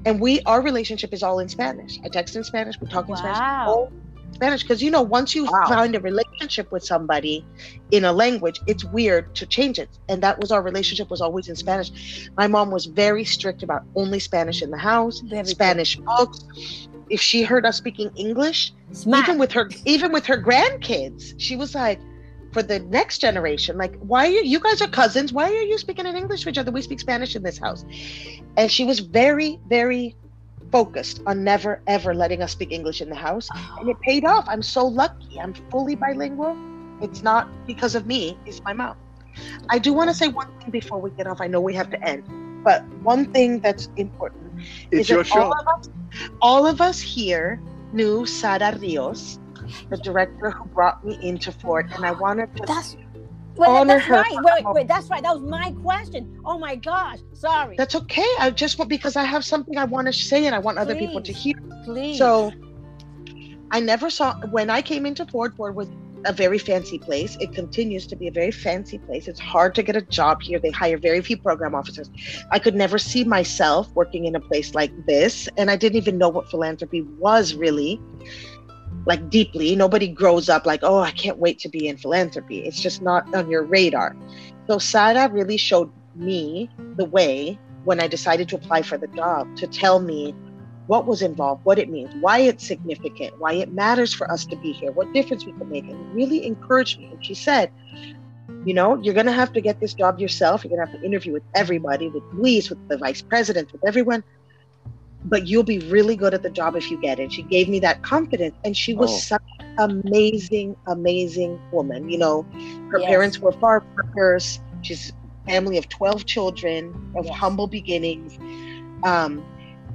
And we our relationship is all in Spanish. I text in Spanish, we talk in Spanish. Wow. all Spanish. Because you know, once you Wow. find a relationship with somebody in a language, it's weird to change it. And that was our relationship was always in Spanish. My mom was very strict about only Spanish in the house, Very good. Spanish books. If she heard us speaking English, Smack. even with her even with her grandkids, she was like, for the next generation, like, why are you you guys are cousins? Why are you speaking in English to each other? We speak Spanish in this house. And she was very, very focused on never ever letting us speak English in the house. And it paid off. I'm so lucky. I'm fully bilingual. It's not because of me, it's my mom. I do want to say one thing before we get off. I know we have to end, but one thing that's important It's is your show. all of us, all of us here knew Sara Rios, the director who brought me into Ford, and I wanted to. That's Well, honor that's her. right. Wait, wait, wait, that's right. That was my question. Oh my gosh. Sorry. That's okay. I just want because I have something I want to say and I want other people to hear. Please. So I never saw when I came into Ford. Ford was a very fancy place. It continues to be a very fancy place. It's hard to get a job here. They hire very few program officers. I could never see myself working in a place like this, and I didn't even know what philanthropy was really. Like deeply, nobody grows up like, oh, I can't wait to be in philanthropy. It's just not on your radar. So Sara really showed me the way when I decided to apply for the job to tell me what was involved, what it means, why it's significant, why it matters for us to be here, what difference we can make, and really encouraged me. And she said, you know, you're going to have to get this job yourself. You're going to have to interview with everybody, with Luis, with the vice president, with everyone. But you'll be really good at the job if you get it. She gave me that confidence. And she was Oh. such an amazing, amazing woman. You know, her Yes. parents were farm workers. She's a family of 12 children of Yes. humble beginnings. Um,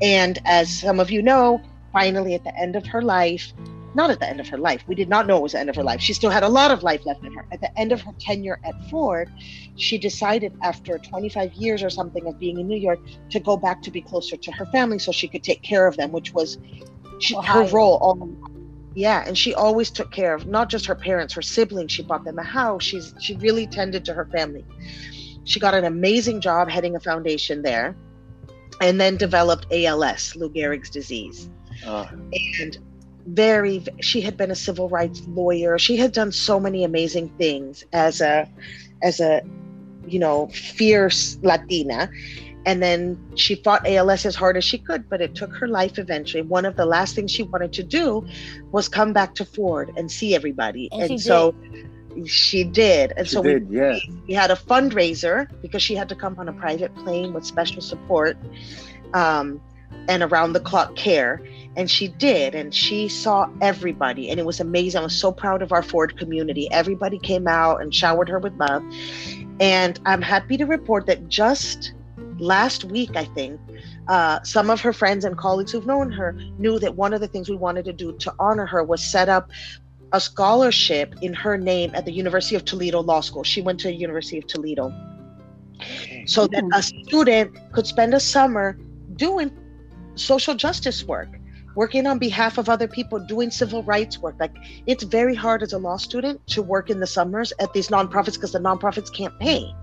and as some of you know, finally at the end of her life, not at the end of her life, we did not know it was the end of her life. She still had a lot of life left in her. At the end of her tenure at Ford, she decided after 25 years or something of being in New York to go back to be closer to her family so she could take care of them, which was she, her role. All, yeah, and she always took care of not just her parents, her siblings. She bought them a house. She's she really tended to her family. She got an amazing job heading a foundation there, and then developed ALS, Lou Gehrig's disease. Uh, and very she had been a civil rights lawyer. She had done so many amazing things as a as a you know fierce latina. And then she fought als as hard as she could but it took her life eventually. One of the last things she wanted to do was come back to ford and see everybody. And she so she did. And she so did, we yeah. we had a fundraiser because she had to come on a private plane with special support um, and around the clock care. And she did and she saw everybody and it was amazing. I was so proud of our ford community. Everybody came out and showered her with love. And i'm happy to report that just last week i think uh, some of her friends and colleagues who've known her knew that one of the things we wanted to do to honor her was set up a scholarship in her name at the University of Toledo Law School. She went to the University of Toledo. So that a mm-hmm. student could spend a summer doing social justice work, working on behalf of other people, doing civil rights work. Like it's very hard as a law student to work in the summers at these nonprofits because the nonprofits can't pay.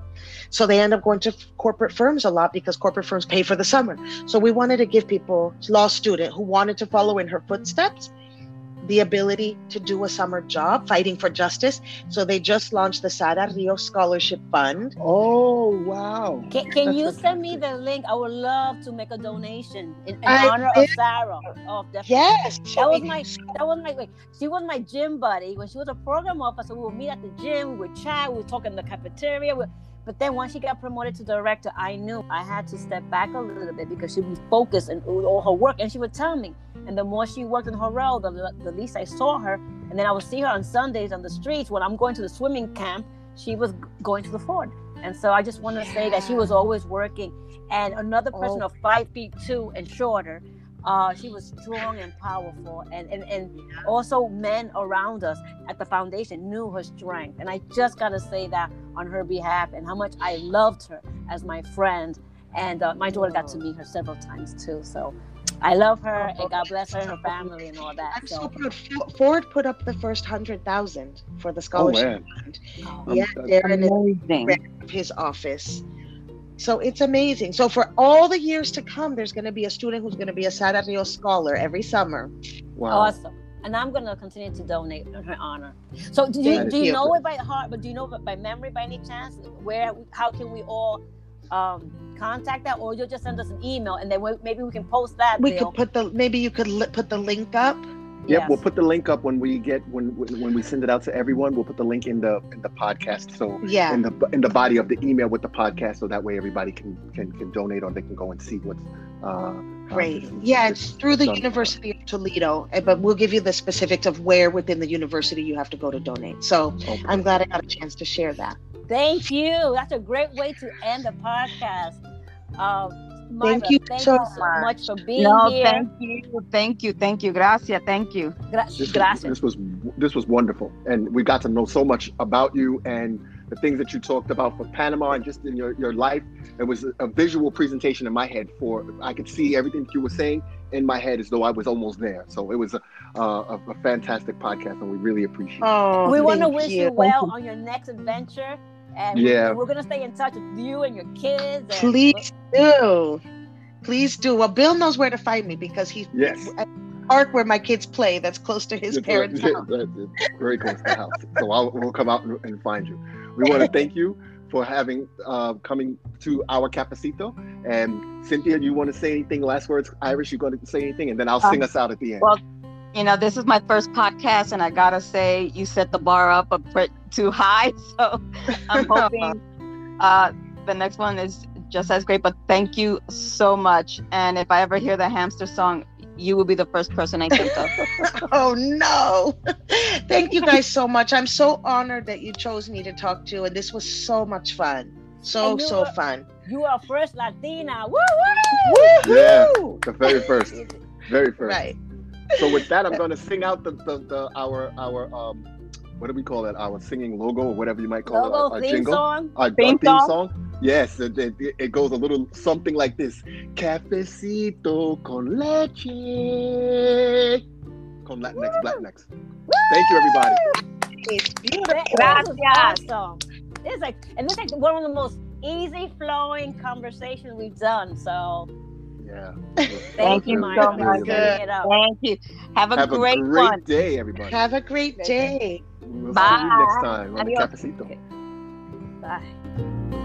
So they end up going to corporate firms a lot because corporate firms pay for the summer. So we wanted to give people, law student who wanted to follow in her footsteps, the ability to do a summer job fighting for justice. So they just launched the Sara Rio Scholarship Fund. Oh, wow. Can, can That's you send me the link? I would love to make a donation in, in I honor of did. Sara. Oh, definitely. Yes. That was my that was my wait, she was my gym buddy when she was a program officer. We would meet at the gym, we would chat, we would talk in the cafeteria. We, but then once she got promoted to director, I knew I had to step back a little bit because she would focused on all her work, and she would tell me. And the more she worked in her role, the, the least I saw her. And then I would see her on Sundays on the streets when I'm going to the swimming camp. She was going to the Ford, and so I just want to say that she was always working. And another person Oh. of five feet two and shorter, uh, she was strong and powerful, and and and also men around us at the foundation knew her strength. And I just gotta say that on her behalf, and how much I loved her as my friend. And uh, my daughter got to meet her several times too. So I love her, and God bless her and her family and all that. I'm so So proud. Ford put up the first hundred thousand for the Oh, scholarship man. fund. um, Yeah, I'm- Darren is Amazing. of his office. So it's amazing. So for all the years to come, there's going to be a student who's going to be a Sara Rio scholar every summer. Wow. awesome. And I'm gonna continue to donate in her honor. So do you Thank do you, you. know it by heart, but do you know it by memory by any chance? Where how can we all um, contact that, or you'll just send us an email and then we, maybe we can post that. We Bill. could put the maybe you could li- put the link up. Yep, Yes. we'll put the link up when we get when when when we send it out to everyone. We'll put the link in the in the podcast. So Yeah. in the in the body of the email with the podcast, so that way everybody can can can donate or they can go and see what's uh, Great. uh, Yeah, this- it's through the done. University of Toledo, eh, but we'll give you the specifics of where within the university you have to go to donate. So Okay. I'm glad I got a chance to share that. Thank you. That's a great way to end the podcast. Um, Myra, Thank you thank so you so much for being No, here. thank you, thank you, thank you. Gracias, thank you. Gra- This gracias. this was this was wonderful, and we got to know so much about you and the things that you talked about for Panama and just in your, your life. It was a visual presentation in my head for I could see everything that you were saying in my head as though I was almost there. So it was a, a, a fantastic podcast, and we really appreciate it. Oh, we want to wish you, you. well on your next adventure. And Yeah. we're gonna stay in touch with you and your kids. And Please do. Please do. Well, Bill knows where to find me because he's Yes. at the park where my kids play. That's close to his It's parents' right- house. it's very close to the house. So I'll, we'll come out and, and find you. We want to thank you for having uh, coming to our Cafecito. And Cynthia, you want to say anything? Last words, Irish. You going to say anything, and then I'll sing Um, us out at the end. well, You know, this is my first podcast, and I gotta say, you set the bar up a bit too high. So I'm hoping uh, the next one is just as great. But thank you so much. And if I ever hear the hamster song, you will be the first person I think of. Oh no. Thank you guys so much. I'm so honored that you chose me to talk to, and this was so much fun. So so were- fun. You are first Latina. Woo woo! Yeah. Woo-hoo! the very first, very first. Right. So with that, I'm going to sing out the, the, the our our um, what do we call it? Our singing logo or whatever you might call it. Logo Our, our theme jingle. song. Our, our Theme theme song? song. Yes, it, it, it goes a little something like this: Cafecito con leche. Con Latinx, Latinx. Thank you, everybody. It's beautiful. That- Gracias. This is awesome. It's like, and this is like one of the most easy flowing conversations we've done. So Yeah. thank, you, you Maya, so much. bringing it up. Thank you. Have a Have great, a great one. day, everybody. Have a great day. We'll see you next time on the Adios. Bye.